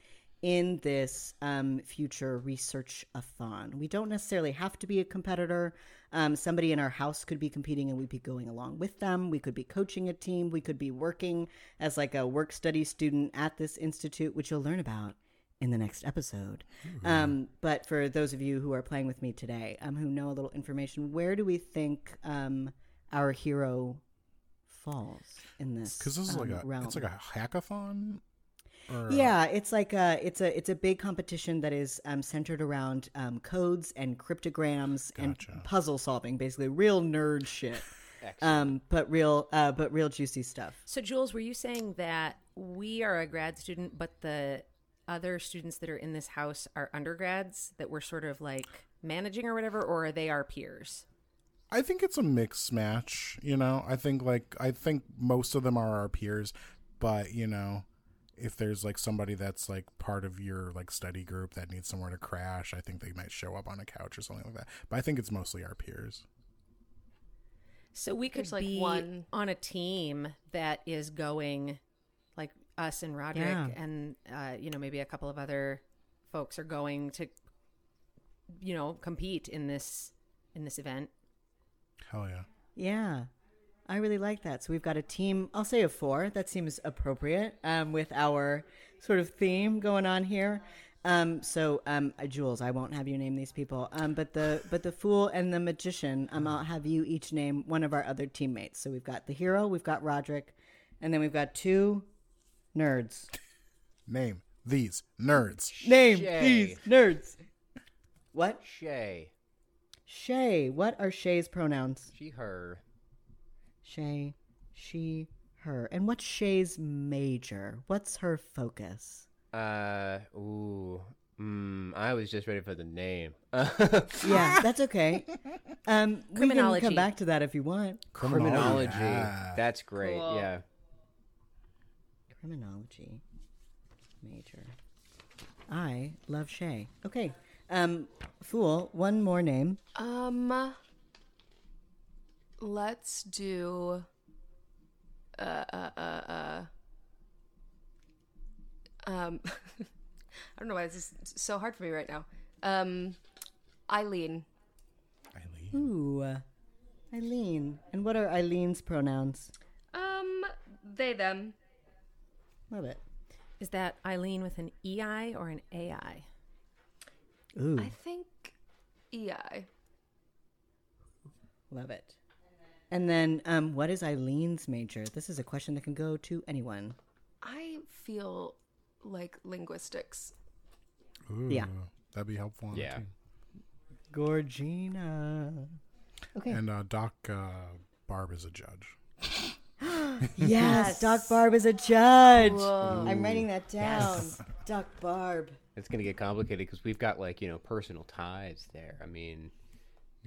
in this um, future research a thon? We don't necessarily have to be a competitor. Um, somebody in our house could be competing and we'd be going along with them. We could be coaching a team. We could be working as like a work study student at this institute, which you'll learn about in the next episode. Um, but for those of you who are playing with me today, um, who know a little information, where do we think um, our hero falls in this? because this is like um, a realm? it's like a hackathon or Yeah, it's like a it's a it's a big competition that is um, centered around um, codes and cryptograms Gotcha. and puzzle solving, basically real nerd shit. Um, but real, uh, but real juicy stuff. So, Joolz, were you saying that we are a grad student, but the other students that are in this house are undergrads that we're sort of like managing or whatever, or are they our peers? I think it's a mixed match, you know. I think like I think most of them are our peers, but you know, if there's like somebody that's like part of your like study group that needs somewhere to crash, I think they might show up on a couch or something like that. But I think it's mostly our peers. So we could There's, like, be one- on a team that is going, like us and Roderick, Yeah. and uh, you know maybe a couple of other folks are going to, you know, compete in this in this event. Hell yeah. Yeah, I really like that. So we've got a team. I'll say of four. That seems appropriate um, with our sort of theme going on here. Um, so, um, uh, Joolz, I won't have you name these people. Um, but the but the fool and the magician, um, I'll have you each name one of our other teammates. So we've got the hero, we've got Roderick, and then we've got two nerds. Name these nerds. Name Shay. these nerds. What? Shay. Shay. What are Shay's pronouns? She, her. Shay, she, her. And what's Shay's major? What's her focus? Uh, ooh. Mm, I was just ready for the name. Yeah, that's okay. Um, we can come back to that if you want. Criminology. Yeah. That's great. Cool. Yeah. Criminology major. I love Shay. Okay. Um, fool. One more name. Um, let's do. Uh, uh, uh, uh. Um, I don't know why this is so hard for me right now. Um, Eileen. Eileen. Ooh, uh, Eileen. And what are Eileen's pronouns? Um, they them. Love it. Is that Eileen with an EI or an AI? Ooh, I think EI. love it. And then, um, what is Eileen's major? This is a question that can go to anyone. I feel like linguistics. Ooh, Yeah. That'd be helpful. on the Yeah. team. Gorgina. Okay. And uh, Doc uh, Barb is a judge. Yes, Doc Barb is a judge. I'm writing that down. Doc Barb. It's gonna get complicated because we've got like you know personal ties there. I mean,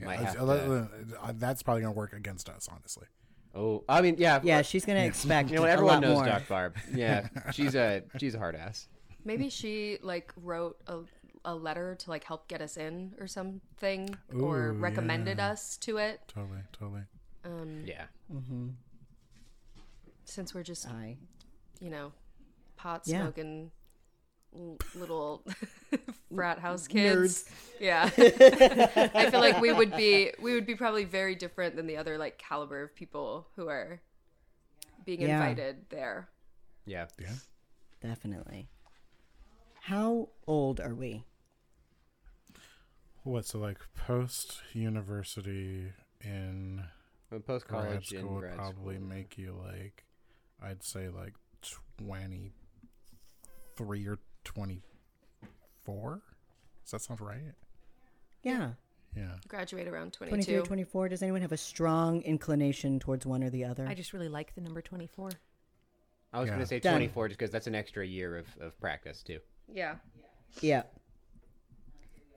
might have uh, to. uh, That's probably gonna work against us, honestly. Oh, I mean, yeah, Yeah, she's gonna expect You know, a everyone lot knows more. Doc Barb. Yeah, she's a she's a hard ass. Maybe she like wrote a a letter to like help get us in or something, or recommended yeah. us to it. Totally, totally. Um, Yeah, since we're just I. you know pot smoking l- little frat house kids. Yeah, I feel like we would be we would be probably very different than the other like caliber of people who are being Yeah. invited there. Yeah. Yeah. Definitely. How old are we? What? So like post university in Post grad college school would grad probably school. make you like, I'd say like twenty three or twenty four. Does that sound right? Yeah. Yeah. Graduate around 23 22. or 24. Does anyone have a strong inclination towards one or the other? I just really like the number 24. I was Yeah. going to say Done. 24 just because that's an extra year of, of practice, too. Yeah. Yeah.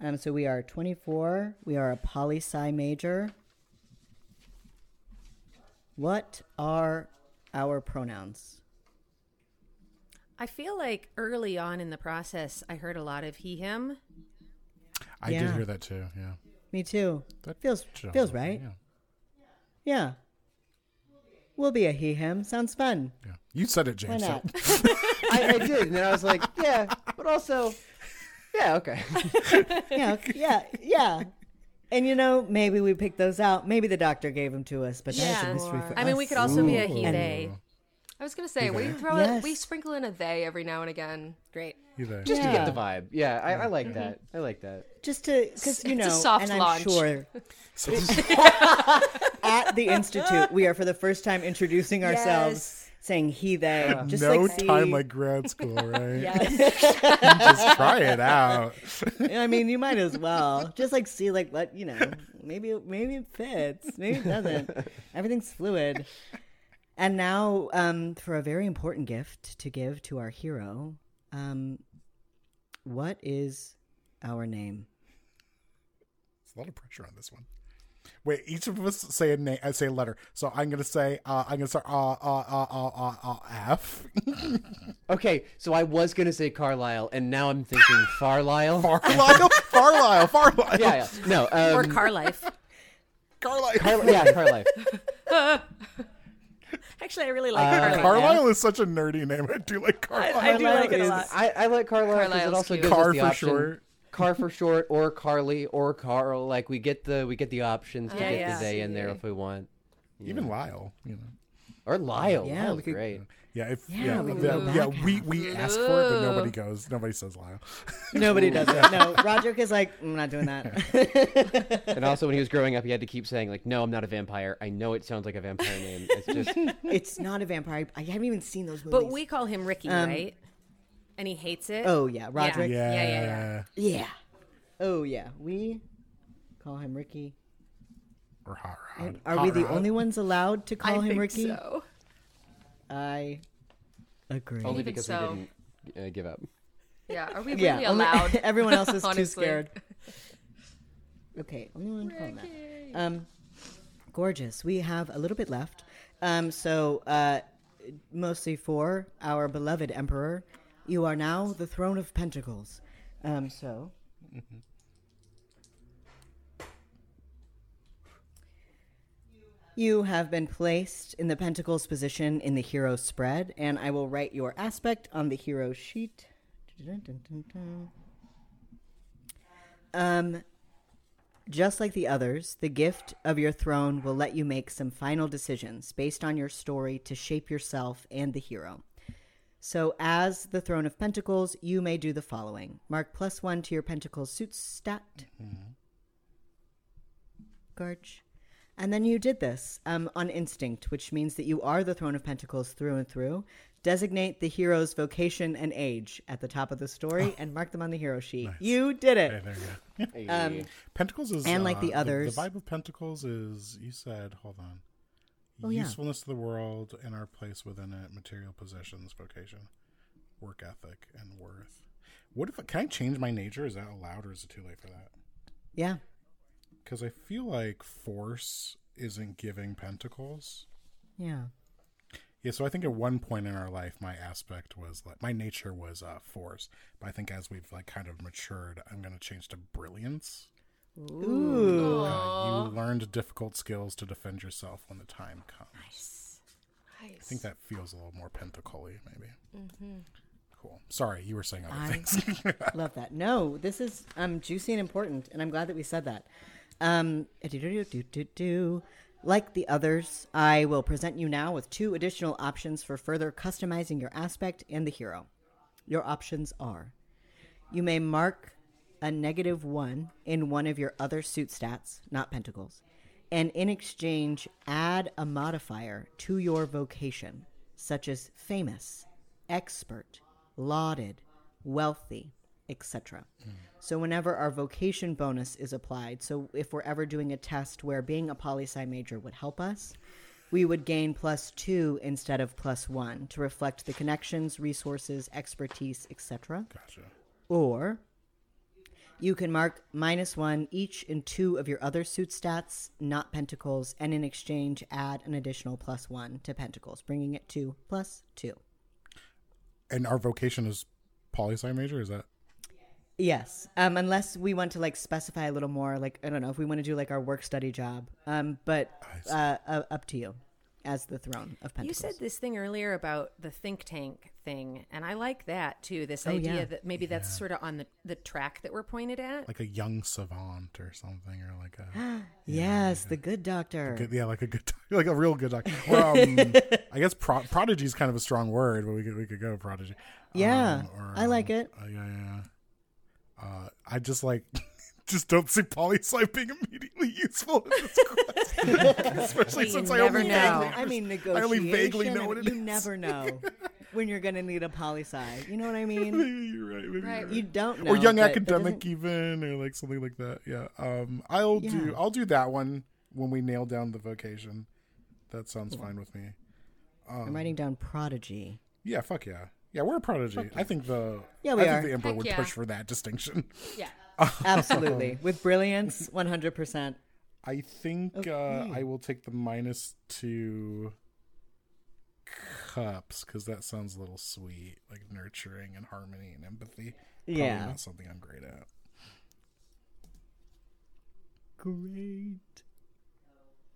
Um, so we are 24. We are a poli sci major. What are our pronouns? I feel like early on in the process, I heard a lot of he, him. I did hear that too. Yeah. Me too. That Feels Just- feels right. Yeah. Yeah. We'll be a he him. Sounds fun. yeah. You said it, James. so- not? I, I did, and I was like, yeah, but also, yeah, okay. yeah, yeah, yeah. And you know, maybe we picked those out. Maybe the doctor gave them to us, but that's Yeah. a mystery for I mean, we could also be a he, And- they. I was gonna say we throw Yes. a, we sprinkle in a they every now and again. Great. Either. Just to get the vibe. Yeah, I, I like mm-hmm. that. I like that. just to because you It's a know, soft and I'm launch. sure at the institute we are for the first time introducing ourselves, Yes. saying he they. Just no like time see- like grad school, right? Just try it out. I mean, you might as well just like see like what you know. Maybe maybe it fits. Maybe it doesn't. Everything's fluid. And now, um, for a very important gift to give to our hero, um, what is our name? It's a lot of pressure on this one. Wait, each of us say a name. I say a letter. So I'm gonna say. Uh, I'm gonna start. Uh, uh, uh, uh, uh, uh, F. Okay, so I was going to say Carlisle, and now I'm thinking Farlisle. Farlisle, Farlisle, Farlisle. yeah, yeah. No, um, or car life. Carlisle. Yeah, Carlisle. Actually, I really like Uh, car life. Carlisle is such a nerdy name. I do like Carlisle. I do like it a is- lot. I, I like Carlisle because it also cute. gives Car us the for option. short. Car for short, or Carly, or Carl. Like we get the we get the options to Yeah, get yeah. the they in there if we want. Even Lyle. You know. Or Lyle. Yeah, Lyle's we could- great. Yeah. If Yeah, yeah. we Yeah. could go yeah, we we ask for it, but nobody goes. Nobody says Lyle. Nobody does it. No, Roderick is like, I'm not doing that. And also, when he was growing up, he had to keep saying like, "No, I'm not a vampire. I know it sounds like a vampire name. It's just it's not a vampire. I haven't even seen those movies. But we call him Ricky, Um, right? And he hates it. Oh yeah, Roderick. Yeah. Yeah, yeah, yeah. Yeah. Oh yeah, we call him Ricky. Or Hot Rod. Are Hot we the Rod. only ones allowed to call I him think Ricky? so. I agree. only because so. we didn't uh, give up. Yeah. Are we really yeah, only- allowed? everyone else is too scared. Okay, only one call that. Um, gorgeous. We have a little bit left. Um, so uh, mostly for our beloved emperor, you are now the throne of pentacles. Um, so. You have been placed in the pentacles position in the hero spread, and I will write your aspect on the hero sheet. Um, just like the others, the gift of your throne will let you make some final decisions based on your story to shape yourself and the hero. So, as the Throne of Pentacles, you may do the following mark plus one to your Pentacles suit stat. Garch. And then you did this um, on instinct, which means that you are the Throne of Pentacles through and through. Designate the hero's vocation and age at the top of the story and mark them on the hero sheet. You did it. Okay, there you go. Um, Pentacles is And like uh, the others- The, vibe of Pentacles is you said. Hold on. Oh, yeah. Usefulness to the world and our place within it, material possessions, vocation, work ethic, and worth. What if I can I change my nature? Is that allowed, or is it too late for that? Yeah. Because I feel like force isn't giving Pentacles. Yeah. Yeah, so I think at one point in our life, my aspect was like my nature was uh, force, but I think as we've like kind of matured, I'm going to change to brilliance. Ooh. Uh, you learned difficult skills to defend yourself when the time comes. Nice, nice. I think that feels a little more pentacle maybe. Cool. Sorry, you were saying other I- things. Love that. No, this is um juicy and important, and I'm glad that we said that. Um. Like the others, I will present you now with two additional options for further customizing your aspect and the hero. Your options are you may mark a negative one in one of your other suit stats, not pentacles, and in exchange, add a modifier to your vocation, such as famous, expert, lauded, wealthy, etc. So, whenever our vocation bonus is applied, so if we're ever doing a test where being a poli sci major would help us, we would gain plus two instead of plus one to reflect the connections, resources, expertise, etc. Gotcha. Or you can mark minus one each in two of your other suit stats, not pentacles, and in exchange add an additional plus one to pentacles, bringing it to plus two. And our vocation is poli sci major. Is that Yes, um, unless we want to like specify a little more, like I don't know if we want to do like our work study job, um, but uh, uh, up to you as the throne of pentacles. You said this thing earlier about the think tank thing, and I like that too. This Oh, idea yeah. that maybe that's sort of on the, the track that we're pointed at. like a young savant or something, or like a yes, the good doctor. good, yeah, like a good, like a real good doctor. Or um, I guess pro- prodigy is kind of a strong word, but we could we could go prodigy. Yeah, Um, or, I like um, it. Uh, yeah, yeah. Uh, I just like. Just don't see poli sci being immediately useful in this quest, especially You since I never only know. vaguely I mean, I negotiation. only vaguely know what it you is. never know when you're going to need a poli sci. You know what I mean? Maybe you're right. Maybe Right. you're You don't know. or young but academic doesn't- even or like something like that yeah um i'll do i'll do that one when we nail down the vocation that sounds fine with me I'm writing down prodigy. yeah fuck yeah yeah we're a prodigy i think the Yeah, we I are. think the emperor Heck would yeah. push for that distinction Yeah. Absolutely. With brilliance, 100%. i think uh i will take the minus two cups because that sounds a little sweet like nurturing and harmony and empathy Probably Yeah. not something i'm great at Great.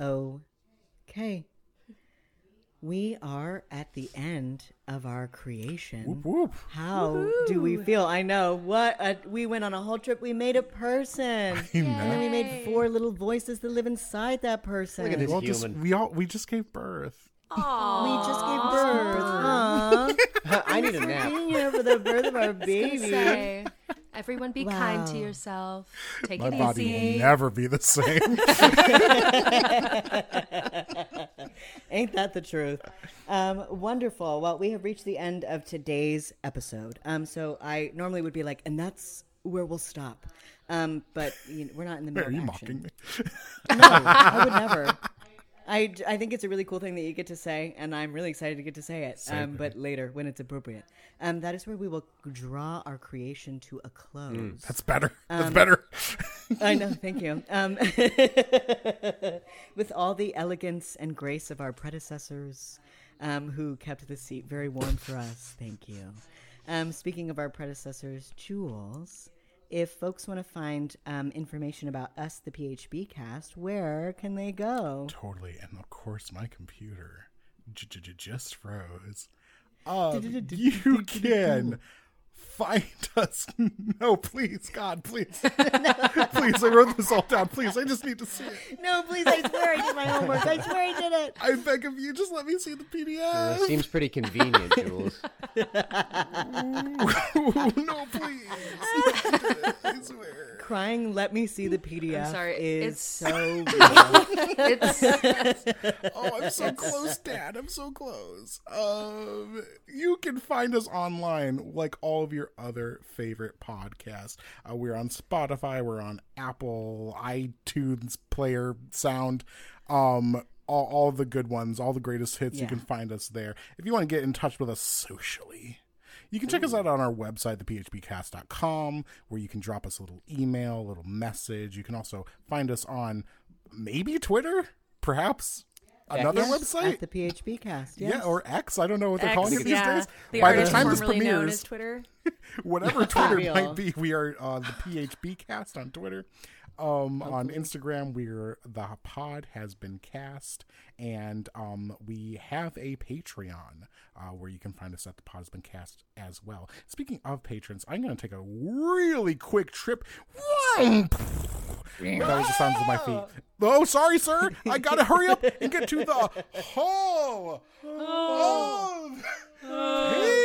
Okay. We are at the end of our creation. whoop whoop How do we feel? I know. What a, we went on a whole trip. We made a person. And then we made four little voices that live inside that person. Look at this well, just, human. we all we just gave birth We just gave birth. Aw. I need a nap. Being here for the birth of our Gonna baby. Say, everyone be kind to yourself. Take My it body easy. will never be the same. Ain't that the truth? Um, wonderful. Well, we have reached the end of today's episode. Um, so I normally would be like, and that's where we'll stop. Um, but you know, we're not in the middle Are you of mocking me? No, I would never. I, I think it's a really cool thing that you get to say, and I'm really excited to get to say it. Um, but later, when it's appropriate, um, that is where we will draw our creation to a close. That's better. That's Um, better. I know, thank you. Um, with all the elegance and grace of our predecessors, um, who kept the seat very warm for us. Thank you. Um, speaking of our predecessors, Joolz, if folks want to find um, information about us, the PHB cast, where can they go? Totally. And of course, my computer j- j- j- just froze. Um, you can find us. No, please, God, please. please, I wrote this all down. Please, I just need to see it. No, please, I swear I did my homework. I swear I did it. I beg of you, just let me see the PDF. seems pretty convenient, Joolz. no, please. I swear. Crying, let me see the PDF. I'm sorry, is it's- so real. It's Oh, I'm so close, Dad. I'm so close. Um, you can find us online like all of your other favorite podcast. Uh, we're on Spotify. We're on Apple, iTunes, Player, Sound. Um, all, all the good ones, all the greatest hits. You can find us there. If you want to get in touch with us socially. You can check us out on our website, thephbcast.com, where you can drop us a little email, a little message. You can also find us on maybe Twitter, perhaps another Yes, website. at the PHB cast. Yes. Yeah, or X. I don't know what they're X, calling it these yeah. days. The By the artist time this premieres, Twitter. whatever Twitter might be, we are uh, the PHB cast on Twitter. Um, on Instagram, we're the pod has been cast, and um, we have a Patreon uh, where you can find us at the pod has been cast as well. Speaking of patrons, I'm going to take a really quick trip. That was the sounds of my feet. Oh, sorry, sir. I gotta hurry up and get to the hall. Of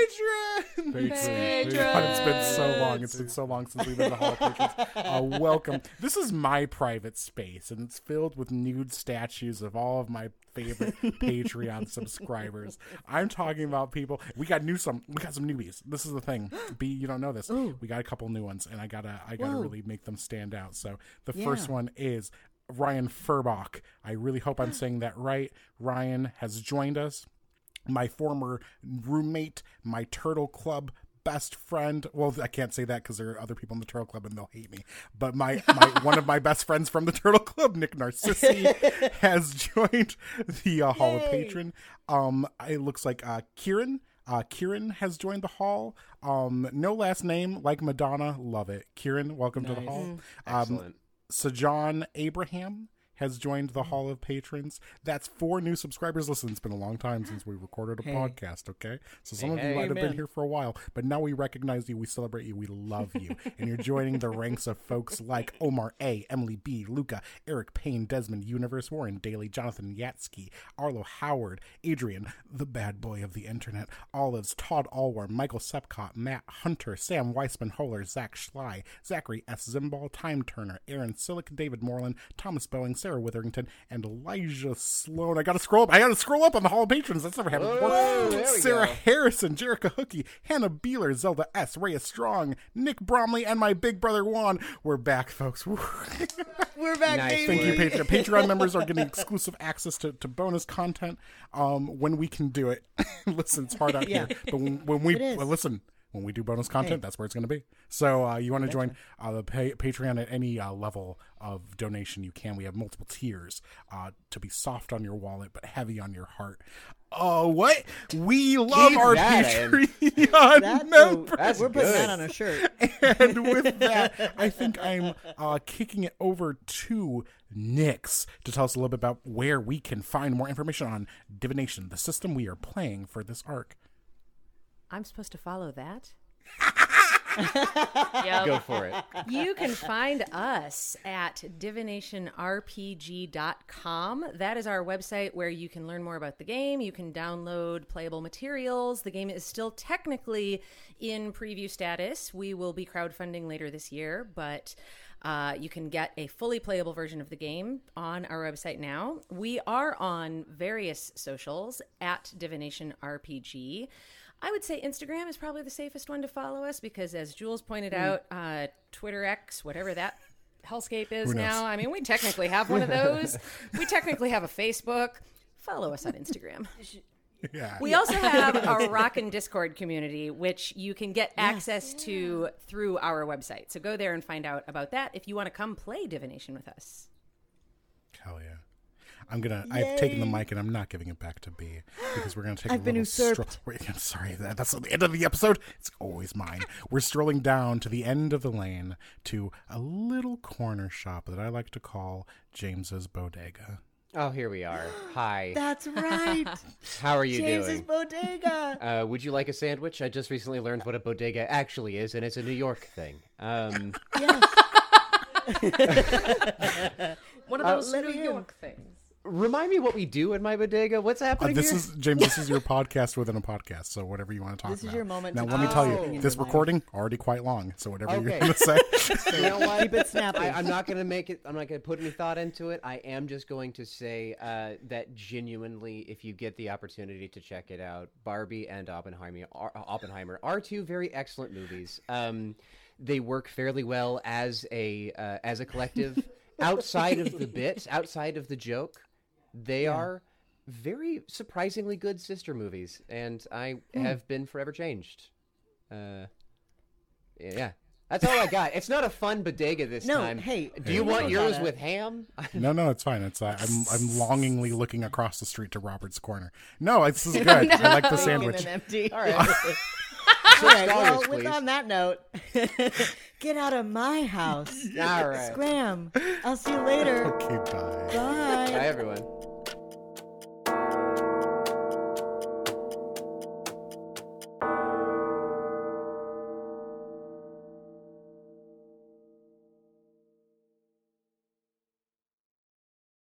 patrons. God, it's been so long. It's been so long since we've been to the Hall of Patrons. Uh, welcome. This is my private space, and it's filled with nude statues of all of my favorite Patreon subscribers. I'm talking about people. We got new some. We got some newbies. This is the thing. B, you don't know this. We got a couple new ones, and I gotta, I gotta Whoa. really make them stand out. So the Yeah. first one is Ryan Furbach. I really hope I'm saying that right. Ryan has joined us my former roommate, my Turtle Club best friend. Well, I can't say that because there are other people in the Turtle Club and they'll hate me. But my, my one of my best friends from the Turtle Club, Nick Narcissi, has joined the uh, Hall of Patron. Um, it looks like uh, Kieran. Uh, Kieran has joined the hall. Um, no last name, like Madonna. Love it. Kieran, welcome to the hall. Um, Excellent. Sajan Abraham has joined the Hall of Patrons. That's four new subscribers. Listen, it's been a long time since we recorded a podcast, okay? So some of you hey. might have been here for a while, but now we recognize you, we celebrate you, we love you. and you're joining the ranks of folks like Omar A., Emily B., Luca, Eric Payne, Desmond, Universe Warren, Daly, Jonathan Yatsky, Arlo Howard, Adrian, the bad boy of the internet, Olives, Todd Allworm, Michael Sepcott, Matt Hunter, Sam Weissman Holler, Zach Schley, Zachary S. Zimbal, Time Turner, Aaron Silic, David Moreland, Thomas Boeing, Sarah Witherington, and Elijah Sloan. I gotta scroll up. I gotta scroll up on the Hall of Patrons. That's never happened before. Whoa, there Sarah go. Harrison, Jerica Hookie, Hannah Beeler, Zelda S., Rhea Strong, Nick Bromley, and my big brother Juan. We're back, folks. We're back, Nice baby. Thank you, Patreon. Patreon members are getting exclusive access to, to bonus content um, when we can do it. listen, it's hard out Yeah. here, but when, when we well, listen, when we do bonus content, that's where it's going to be. So uh, you want to join uh, the pay, Patreon at any uh, level of donation you can. We have multiple tiers uh, to be soft on your wallet but heavy on your heart. Oh, what we love Keep our that. Patreon That, members. That's we're putting that on a shirt. and with that, I think I'm uh, kicking it over to Nyx to tell us a little bit about where we can find more information on divination, the system we are playing for this arc. I'm supposed to follow that. Yep. Go for it. You can find us at divinationrpg.com. That is our website where you can learn more about the game. You can download playable materials. The game is still technically in preview status. We will be crowdfunding later this year, but uh, you can get a fully playable version of the game on our website now. We are on various socials at Divination RPG. I would say Instagram is probably the safest one to follow us because, as Joolz pointed out, uh, Twitter X, whatever that hellscape is now. I mean, we technically have one of those. we technically have a Facebook. Follow us on Instagram. Yeah. We also have a Rockin' Discord community, which you can get access to through our website. So go there and find out about that if you want to come play divination with us. Hell yeah. I'm gonna. I've taken the mic and I'm not giving it back to B because we're gonna take. I've a been usurped. Stro- Wait, I'm sorry. That, that's at the end of the episode. It's always mine. We're strolling down to the end of the lane to a little corner shop that I like to call James's Bodega. Oh, here we are. Hi. That's right. How are you James's doing? bodega. Uh, would you like a sandwich? I just recently learned what a bodega actually is, and it's a New York thing. Um, yes. One of those let New me in. York things. Remind me what we do in my bodega. What's Uh, happening this here? is James. This is your podcast within a podcast. So whatever you want to talk about. This is your moment Now to let me tell you, this in life. recording already quite long. So whatever you're going to say. you know what? Keep it snappy. I, I'm not gonna make it. I'm not gonna put any thought into it. I am just going to say uh, that genuinely, if you get the opportunity to check it out, Barbie and Oppenheimer are, Oppenheimer are two very excellent movies. Um, they work fairly well as a uh, as a collective. outside of the bit, outside of the joke, they are very surprisingly good sister movies, and I Hmm. have been forever changed. Uh, yeah. That's all I got. It's not a fun bodega this No, time. hey, do you we want yours about it. with ham? No, no, it's fine. It's uh, I'm I'm longingly looking across the street to Robert's Corner. No, this is good. I like the sandwich. and empty. All right. All right, well, dollars, with on that note, get out of my house. all right. Scram. I'll see you later. Okay, bye. Bye. Bye, everyone.